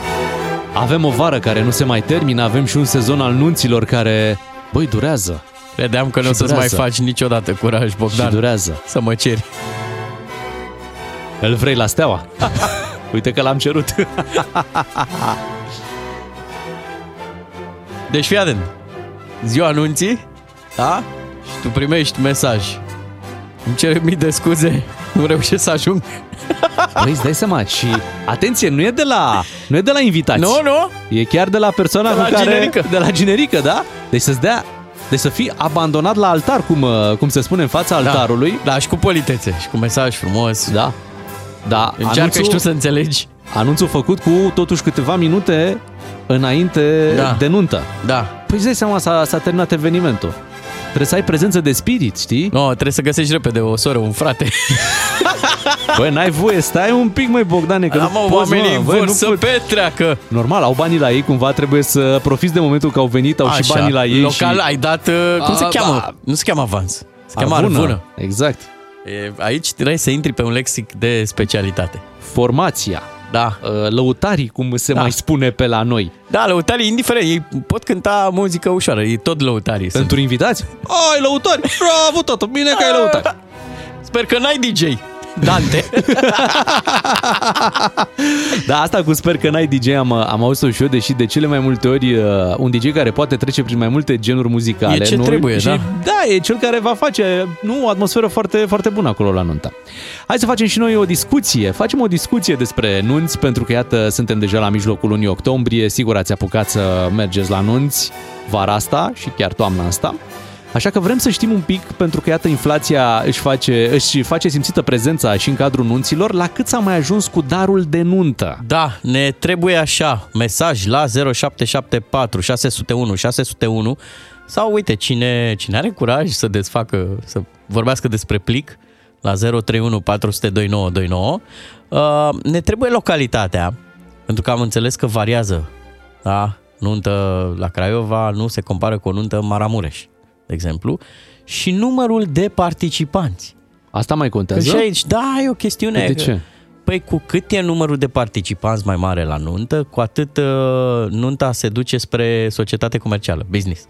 avem o vară care nu se mai termină, avem și un sezon al nunților care, băi, durează. credeam că nu o Și să-ți mai durează. faci niciodată curaj, Bogdan. Și durează. Să mă ceri. Îl vrei la steaua? *laughs* Uite că l-am cerut. *laughs* Deci fii atent. Ziua anunții, da? Și tu primești mesaj. Îmi cere mii de scuze, nu reușesc să ajung. Băi, *laughs* îți dai seama și atenție, nu e de la, nu e de la invitați. Nu, nu? E chiar de la persoana De la cu care... generică. De la generică, da? Deci să-ți dea... Deci să fii abandonat la altar, cum, uh, cum se spune în fața altarului. Da, și cu politețe și cu mesaj frumos. Da. Da, Încearcă și tu să înțelegi. Anunțul făcut cu totuși câteva minute înainte Da. de nuntă. Da. Păi îți dai seama, s-a, s-a terminat evenimentul. Trebuie să ai prezență de spirit, știi? No, trebuie să găsești repede o soră, un frate. *laughs* Băi, n-ai voie, stai un pic, mai Bogdane, că Da, nu mă, poți, oamenii mă, vor băi, nu să poți. petreacă. Normal, au banii la ei, cumva trebuie să profiți de momentul că au venit, au și banii la ei Local, și... ai dat, uh, cum se A, cheamă? da. Nu se cheamă avans. Se cheamă Arvună. arvună. Exact. E, aici trebuie să intri pe un lexic de specialitate. Formația. Da. Uh, Lăutarii, cum se Da. mai spune pe la noi. Da, lăutarii, indiferent, ei pot cânta muzică ușoară, ei tot lăutarii sunt. Pentru invitați? Ai, lăutari! Bravo, tată! Bine că ai lăutari! *laughs* Sper că n-ai DJ. Dante. *laughs* Da, asta cu sper că n-ai DJ am, am auzit-o și eu, deși de cele mai multe ori uh, un DJ care poate trece prin mai multe genuri muzicale. E ce nu? trebuie, și, da. Da, e cel care va face nu, o atmosferă foarte, foarte bună acolo la nuntă. Hai să facem și noi o discuție. Facem o discuție despre nunți, pentru că iată, suntem deja la mijlocul lunii octombrie. Sigur ați apucat să mergeți la nunți vara asta și chiar toamna asta. Așa că vrem să știm un pic, pentru că iată inflația își face, își face simțită prezența și în cadrul nunților, la cât s-a mai ajuns cu darul de nuntă. Da, ne trebuie așa, mesaj la 0774 601 601 sau uite, cine, cine are curaj să desfacă, să vorbească despre plic la 031 400 2929, uh, ne trebuie localitatea, pentru că am înțeles că variază. Da? Nuntă la Craiova nu se compară cu o nuntă în Maramureș, de exemplu, și numărul de participanți. Asta mai Că contează? și aici, da, e o chestiune. De ce? Păi cu cât e numărul de participanți mai mare la nuntă, cu atât uh, nunta se duce spre societate comercială, business.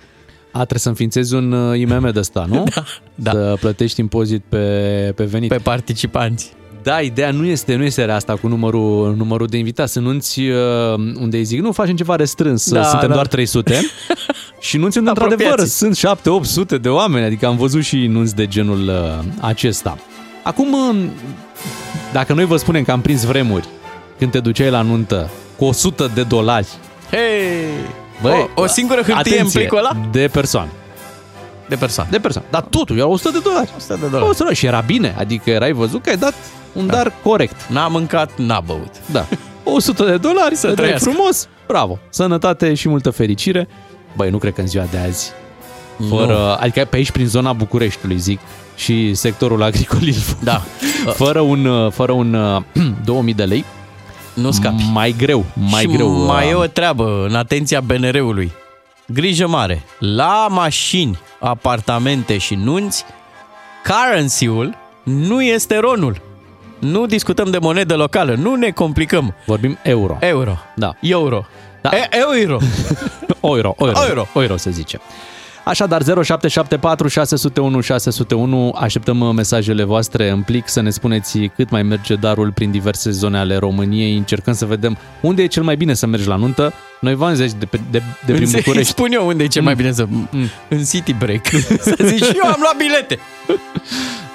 A, trebuie să înființezi un uh, IMM de ăsta, nu? Da, *laughs* da. Să plătești impozit pe, pe venit. Pe participanți. Da, ideea nu este, nu este asta cu numărul, numărul de invitați. Sunt nunți uh, unde îi zic, nu, facem ceva restrâns, Da, suntem da. doar 300. *laughs* și nunți unde, într-adevăr, Apropiați. sunt 7-800 de oameni. Adică am văzut și nunți de genul uh, acesta. Acum, uh, dacă noi vă spunem că am prins vremuri când te duceai la nuntă cu 100 de dolari, Hei! Băi, o, o singură hârtie atenție, în plicul ăla? De persoană. De persoană. De persoană. Dar totul, era 100 de dolari. 100 de dolari. 100 de dolari. Și era bine. Adică erai văzut că ai dat un dar corect. N-a mâncat, n-a băut. Da. *laughs* 100 de dolari, să trăi trăiască. frumos. Bravo. Sănătate și multă fericire. Băi, nu cred că în ziua de azi, fără, adică pe aici prin zona Bucureștiului, zic, și sectorul agricol, Da. *laughs* fără un, fără un *clears throat* 2000 de lei, Nu scapi. Mai greu, mai și greu. mai e uh, o treabă în atenția BNR-ului. Grijă mare. La mașini, apartamente și nunți, currency-ul nu este ronul. Nu discutăm de monedă locală, nu ne complicăm. Vorbim euro. Euro. Da. Euro. Da. E- euro. *laughs* Euro, euro, Euro. euro se zice. Așadar, 0774 601 601, așteptăm uh, mesajele voastre în plic să ne spuneți cât mai merge darul prin diverse zone ale României. Încercăm să vedem unde e cel mai bine să mergi la nuntă. Noi v-am zis de, pe- de, de prin Îți- București. Îți spun eu unde e cel mai bine să... În City Break. *laughs* să zici, și eu am luat bilete. *laughs*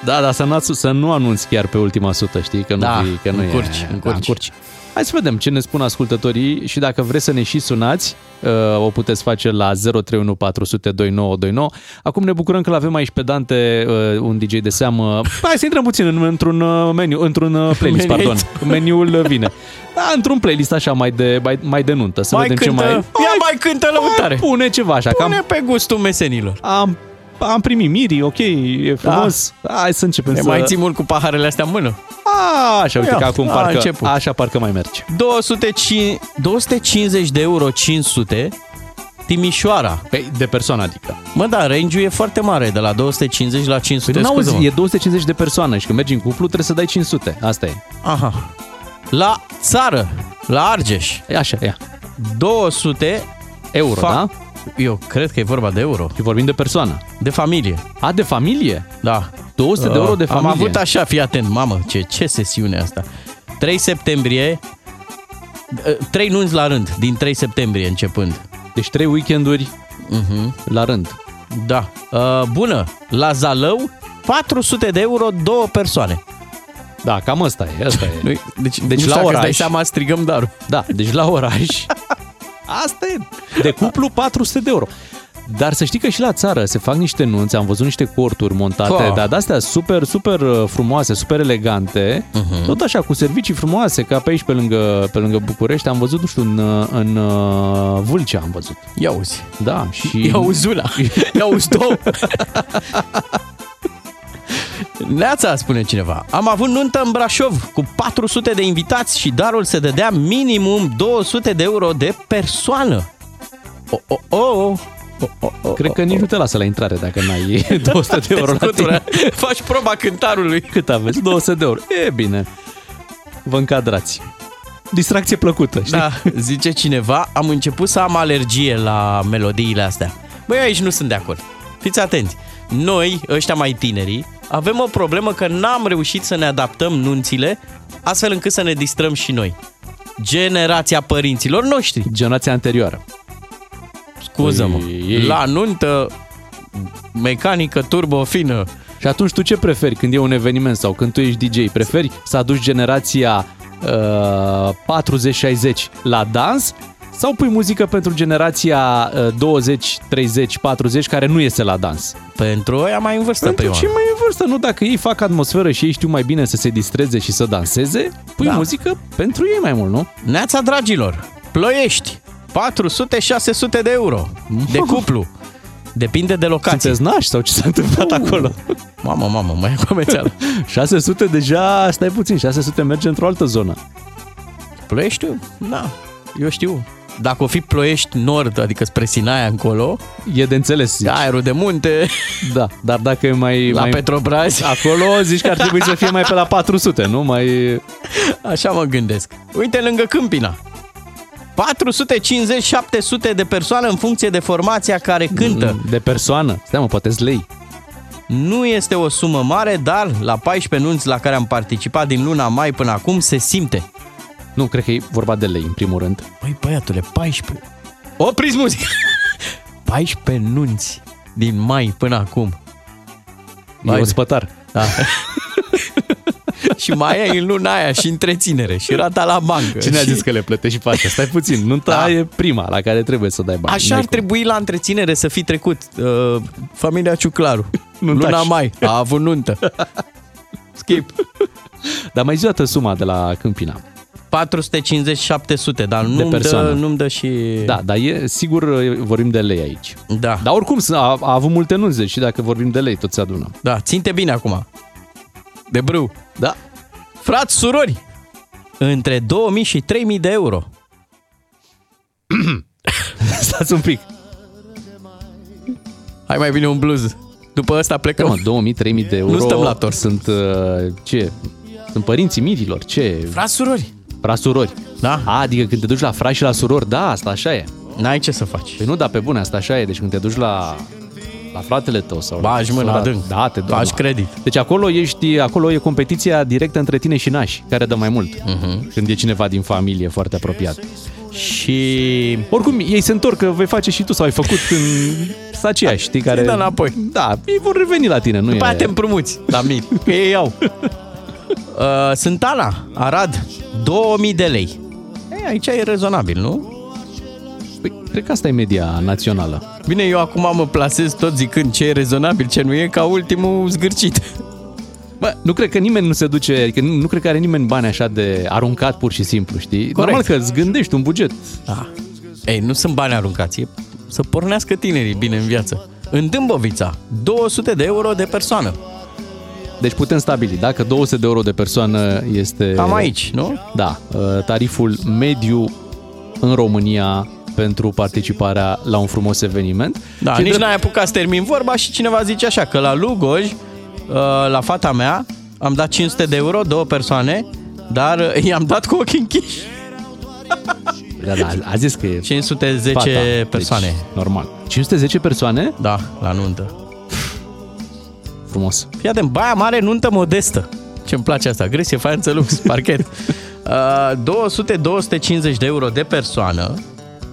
Da, dar să nu, să nu anunți chiar pe ultima sută, știi? Că nu, Da, vii- că nu încurci, e... încurci. Da, încurci. Hai să vedem ce ne spun ascultătorii și dacă vreți să ne și sunați, uh, o puteți face la 031 400 2929. Acum ne bucurăm că l-avem aici pe Dante, uh, un DJ de seamă. Hai să intrăm puțin în, într-un uh, meniu, într-un uh, playlist, Meniu. pardon. Meniul vine. Da, într-un playlist așa mai de, mai, mai de nuntă, să mai vedem cântă, ce mai... Ia mai cântă lăutare. Pune ceva așa, Pune cam pe gustul mesenilor. am, am primit mirii, ok, e frumos. Hai să începem Ne să... mai ții mult cu paharele astea în mână. A, așa, uite Ia, că acum a parcă, început. așa parcă mai merge. 205, 250 de euro 500 Timișoara. Păi, de persoană, adică. Mă, da, range-ul e foarte mare, de la 250 la 500. Păi, n-auzi, scuză-mă. e 250 de persoane și când mergi în cuplu trebuie să dai 500. Asta e. Aha. La țară, la Argeș, E așa, ia. 200 Euro, da? Eu cred că e vorba de euro. Și vorbim de persoană. De familie. A, de familie? Da. 200 de euro de Uh, familie. Am avut așa, fii atent, mamă, ce, ce sesiune asta. 3 septembrie, uh, 3 nunți la rând, din 3 septembrie începând. Deci 3 weekenduri uh-huh. la rând. Da. Uh, bună, la Zalău, 400 de euro, două persoane. Da, cam asta e, asta e. *laughs* Deci, Deci deci la la oraș. oraș. dai seama, strigăm darul. Da, deci la oraș. *laughs* Asta e. De cuplu 400 de euro. Dar să știi că și la țară se fac niște nunți, am văzut niște corturi montate, Ha. dar de-astea super, super uh, frumoase, super elegante, Mhm. tot așa, cu servicii frumoase, ca pe aici, pe lângă, pe lângă București, am văzut, nu știu, în, uh, în uh, Vâlcea am văzut. Ia uzi. Da, și... Ia uzi una. *laughs* Ia uzi două. *laughs* Neața, spune cineva. Am avut nuntă în Brașov cu 400 de invitați și darul se dădea minimum 200 de euro de persoană. O, o, o, o. O, o, Cred că nici nu te lasă la intrare dacă n-ai *laughs* *laughs* 200 de euro la Scutură. tine. Faci proba cântarului. Cât aveți? 200 de euro. E bine. Vă încadrați. Distracție plăcută, știi? Da, zice cineva, am început să am alergie la melodiile astea. Băi, aici nu sunt de acord. Fiți atenți. Noi, ăștia mai tinerii, avem o problemă că n-am reușit să ne adaptăm nunțile astfel încât să ne distrăm și noi. Generația părinților noștri. Generația anterioară. Scuză-mă. Păi, ei- La nuntă, mecanică turbo fină. Și atunci tu ce preferi când e un eveniment sau când tu ești DJ? Preferi să aduci generația uh, 40-60 la dans sau pui muzică pentru generația uh, 20, 30, 40 care nu este la dans? Pentru ăia mai în vârstă, Pentru pe cei mai în vârstă, nu? Dacă ei fac atmosferă și ei știu mai bine să se distreze și să danseze, pui Da. muzică pentru ei mai mult, nu? Neața, dragilor, ploiești, 400-600 de euro de cuplu. Depinde de locație. Sunteți nași sau ce s-a întâmplat acolo? Mamă, mamă, mai e comercială. 600 *laughs* deja, stai puțin, 600 merge într-o altă zonă. Ploiești? Da, eu știu. Dacă o fi ploiești nord, adică spre Sinaia încolo, E de înțeles, zici. aerul de munte, Da, dar dacă e mai... la mai... Petrobrazi, Acolo zici că ar trebui să fie mai pe la 400, nu? Mai... așa mă gândesc. Uite, lângă Câmpina. 450-700 de persoane în funcție de formația care cântă. De persoană. Stai mă, poate lei. Nu este o sumă mare, dar la 14 nunți la care am participat din luna mai până acum se simte. Nu, cred că e vorba de lei, în primul rând. Păi, băiatule, 14. Opriți muzica! *laughs* 14 nunți din mai până acum. E Vai un de- spătar. Da. *laughs* și mai ai în luna aia și întreținere și rata la bancă. Cine a și... zis că le plătești și pe astea? Stai puțin, nu Da. e prima la care trebuie să dai bani. Așa ar trebui la întreținere să fi trecut uh, familia Ciuclaru. *laughs* Nuntaș. Luna mai a avut nuntă. Skip. Dar mai zi o dată suma de la Câmpina. 450-700, dar nu-mi persoană. dă, nu-mi dă și... Da, dar e, sigur e- vorbim de lei aici. Da. Dar oricum a, a avut multe nunți și dacă vorbim de lei, tot se adună. Da, ținte bine acum. De brâu. Da. Frați, surori, între 2000 și 3000 de euro. *coughs* Stați un pic. Hai mai bine un blues. După ăsta plecăm. Mă, 2000-3000 de euro Nu stăm la tort. Sunt, uh, ce? Sunt părinții mirilor, ce? Frați surori. Frați surori. Da. A, adică când te duci la frați și la surori, da, asta așa e. N-ai ce să faci. Păi nu, dar pe bune, asta așa e. Deci când te duci la, la fratele tău sau... Bagi mâna sau la- adânc. Da, te duci. Bagi credit. Deci acolo ești, acolo e competiția directă între tine și nași, care dă mai mult. Uh-huh. Când e cineva din familie foarte apropiat. Și... Oricum, ei se întorc că vei face și tu sau ai făcut în sacia, știi, care... dă înapoi. Da, ei vor reveni la tine, nu După e... aia te împrumuți la mii, că ei iau. Uh, sunt Ana, Arad, 2000 de lei. E, aici e rezonabil, nu? Păi, cred că asta e media națională. Bine, eu acum mă plasez tot zicând ce e rezonabil, ce nu e, ca ultimul zgârcit. Bă, nu cred că nimeni nu se duce, adică nu, nu cred că are nimeni bani așa de aruncat pur și simplu, știi? Corect. Normal că îți gândești un buget. Da. Ei, nu sunt bani aruncați, e să pornească tinerii bine în viață. În Dâmbovița, 200 de euro de persoană. Deci putem stabili, dacă 200 de euro de persoană este... Cam aici, nu? Da, uh, tariful mediu în România pentru participarea la un frumos eveniment. Da, Și nici drept- n-ai apucat să termin vorba și cineva zice așa, că la Lugoj, uh, la fata mea, am dat 500 de euro, două persoane, dar uh, *laughs* i-am dat cu ochii închiși. *laughs* Da, da, a zis că e 510 fata, persoane. Deci, normal. 510 persoane? Da, la nuntă. Frumos. Fii atent, Baia Mare, nuntă modestă. Ce-mi place asta, gresie, faianță lux, *laughs* parchet. Uh, 200-250 de euro de persoană,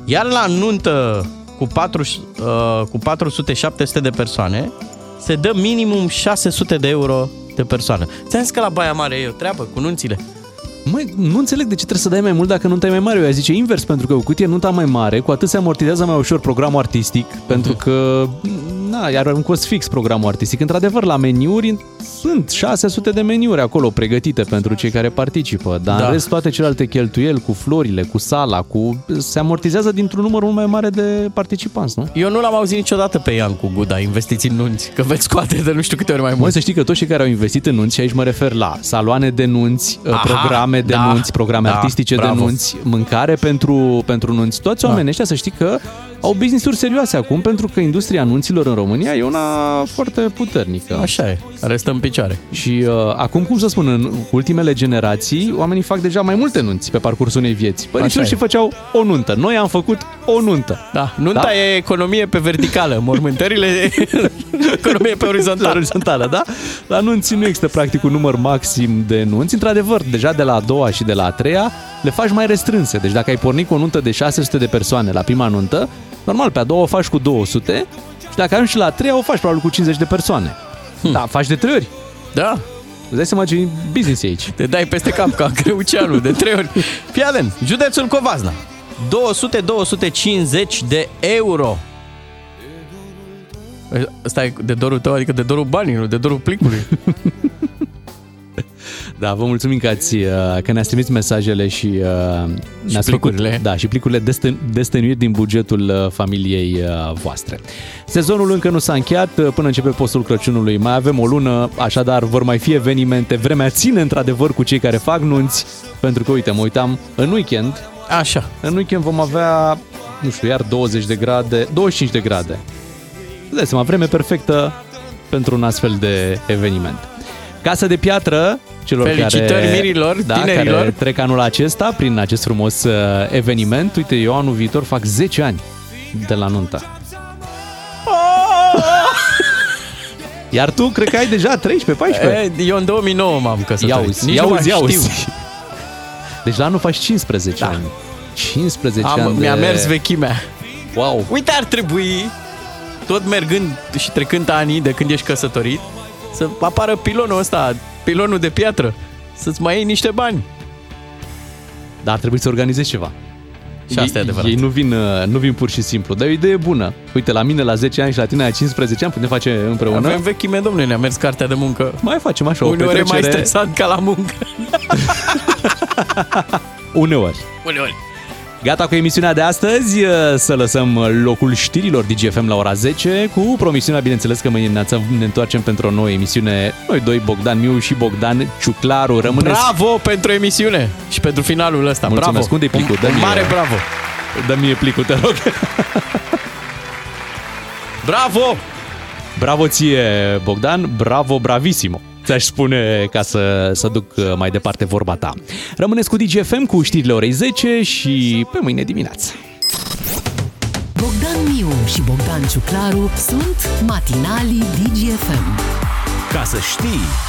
iar la nuntă cu, 4, uh, cu 400-700 de persoane, se dă minimum 600 de euro de persoană. Ți-am zis că la Baia Mare e o treabă cu nunțile. Măi, nu înțeleg de ce trebuie să dai mai mult dacă nunta e mai mare. Eu aș zice invers, pentru că cu cât e nunta mai mare, cu atât se amortizează mai ușor programul artistic, pentru că na, iar un cost fix programul artistic. Într-adevăr, la meniuri sunt 600 de meniuri acolo pregătite pentru cei care participă, dar Da. în rest toate celelalte cheltuieli cu florile, cu sala, cu se amortizează dintr-un număr mult mai mare de participanți, nu? Eu nu l-am auzit niciodată pe Ian cu Guda, investiți în nunți, că veți scoate de nu știu câte ori mai Măi, mult. să știi că toți cei care au investit în nunți, și aici mă refer la saloane de nunți, Aha, programe de da, nunți, programe da, artistice bravo. de nunți, mâncare pentru, pentru nunți, toți oamenii ăștia să știi că au business-uri serioase acum, pentru că industria nunților în România e una foarte puternică. Așa e, restă în picioare. Și uh, acum, cum să spun, în ultimele generații, oamenii fac deja mai multe nunți pe parcursul unei vieți. Părinții Așa și e. făceau o nuntă. Noi am făcut o nuntă. Da, nunta Da? e economie pe verticală, mormântările *laughs* economie pe La orizontală. orizontală, da? La nunți nu există practic un număr maxim de nunți. Într-adevăr, deja de la a doua și de la a treia le faci mai restrânse. Deci dacă ai pornit cu o nuntă de 600 de persoane la prima nuntă, normal, pe a doua o faci cu 200 și dacă ajungi și la a treia o faci probabil cu 50 de persoane. Da, faci de trei ori. Da, Îți dai seama ce business e aici. te dai peste cap ca *laughs* Creuceanu de trei ori. Fii atent, județul Covazna. 200-250 de euro. Ăsta e de dorul tău, adică de dorul banilor, de dorul plicului. *laughs* Da, vă mulțumim că, ați, uh, că ne-ați trimis mesajele și, uh, ne-ați plicurile. Făcut, da, și plicurile desten, destănuiri din bugetul uh, familiei uh, voastre. Sezonul încă nu s-a încheiat, uh, până începe postul Crăciunului. Mai avem o lună, așadar vor mai fi evenimente. Vremea ține într-adevăr cu cei care fac nunți, pentru că, uite, mă uitam, în weekend, Așa. în weekend vom avea, nu știu, iar 20 de grade, 25 de grade. Îți dai seama, vreme perfectă pentru un astfel de eveniment. Casa de piatră, celor Felicitări care, mirilor, da, tinerilor. care trec anul acesta prin acest frumos uh, eveniment. Uite, eu anul viitor fac 10 ani de la nuntă. *laughs* Iar tu, cred că ai deja 13-14. E, eu în 2009 m-am căsătorit. Ia uzi, Nici ia nu mai uzi, ia știu. uzi. Deci la anul faci 15 ani. 15 Am, ani mi-a de... mers vechimea. Wow. Uite, ar trebui, tot mergând și trecând anii de când ești căsătorit, să apară pilonul ăsta, pilonul de piatră, să-ți mai iei niște bani. Dar ar trebui să organizezi ceva. Și asta e ei, adevărat. Ei nu vin, uh, nu vin pur și simplu, dar e o idee bună. Uite, la mine la 10 ani și la tine la 15 ani putem face împreună. Avem vechime, domnule, ne-a mers cartea de muncă. Mai facem așa o Uneori e mai petrecere. stresant ca la muncă. *laughs* *laughs* Uneori. Uneori. Gata cu emisiunea de astăzi, să lăsăm locul știrilor DGFM la ora 10 cu promisiunea, bineînțeles, că mâine dimineață ne întoarcem pentru o nouă emisiune. Noi doi, Bogdan Miu și Bogdan Ciuclaru. Rămâneți... Bravo pentru emisiune și pentru finalul ăsta. Mulțumesc. Bravo. Unde-i plicul? Un, un Dă-mi- mare bravo. Dă mie plicul, te rog. Bravo! Bravo ție, Bogdan, bravo, bravissimo. Ți-aș spune ca să, să duc mai departe vorba ta. Rămâneți cu DGFM cu știrile orei 10 și pe mâine dimineață. Bogdan Miu și Bogdan Ciuclaru sunt matinalii DGFM. Ca să știi...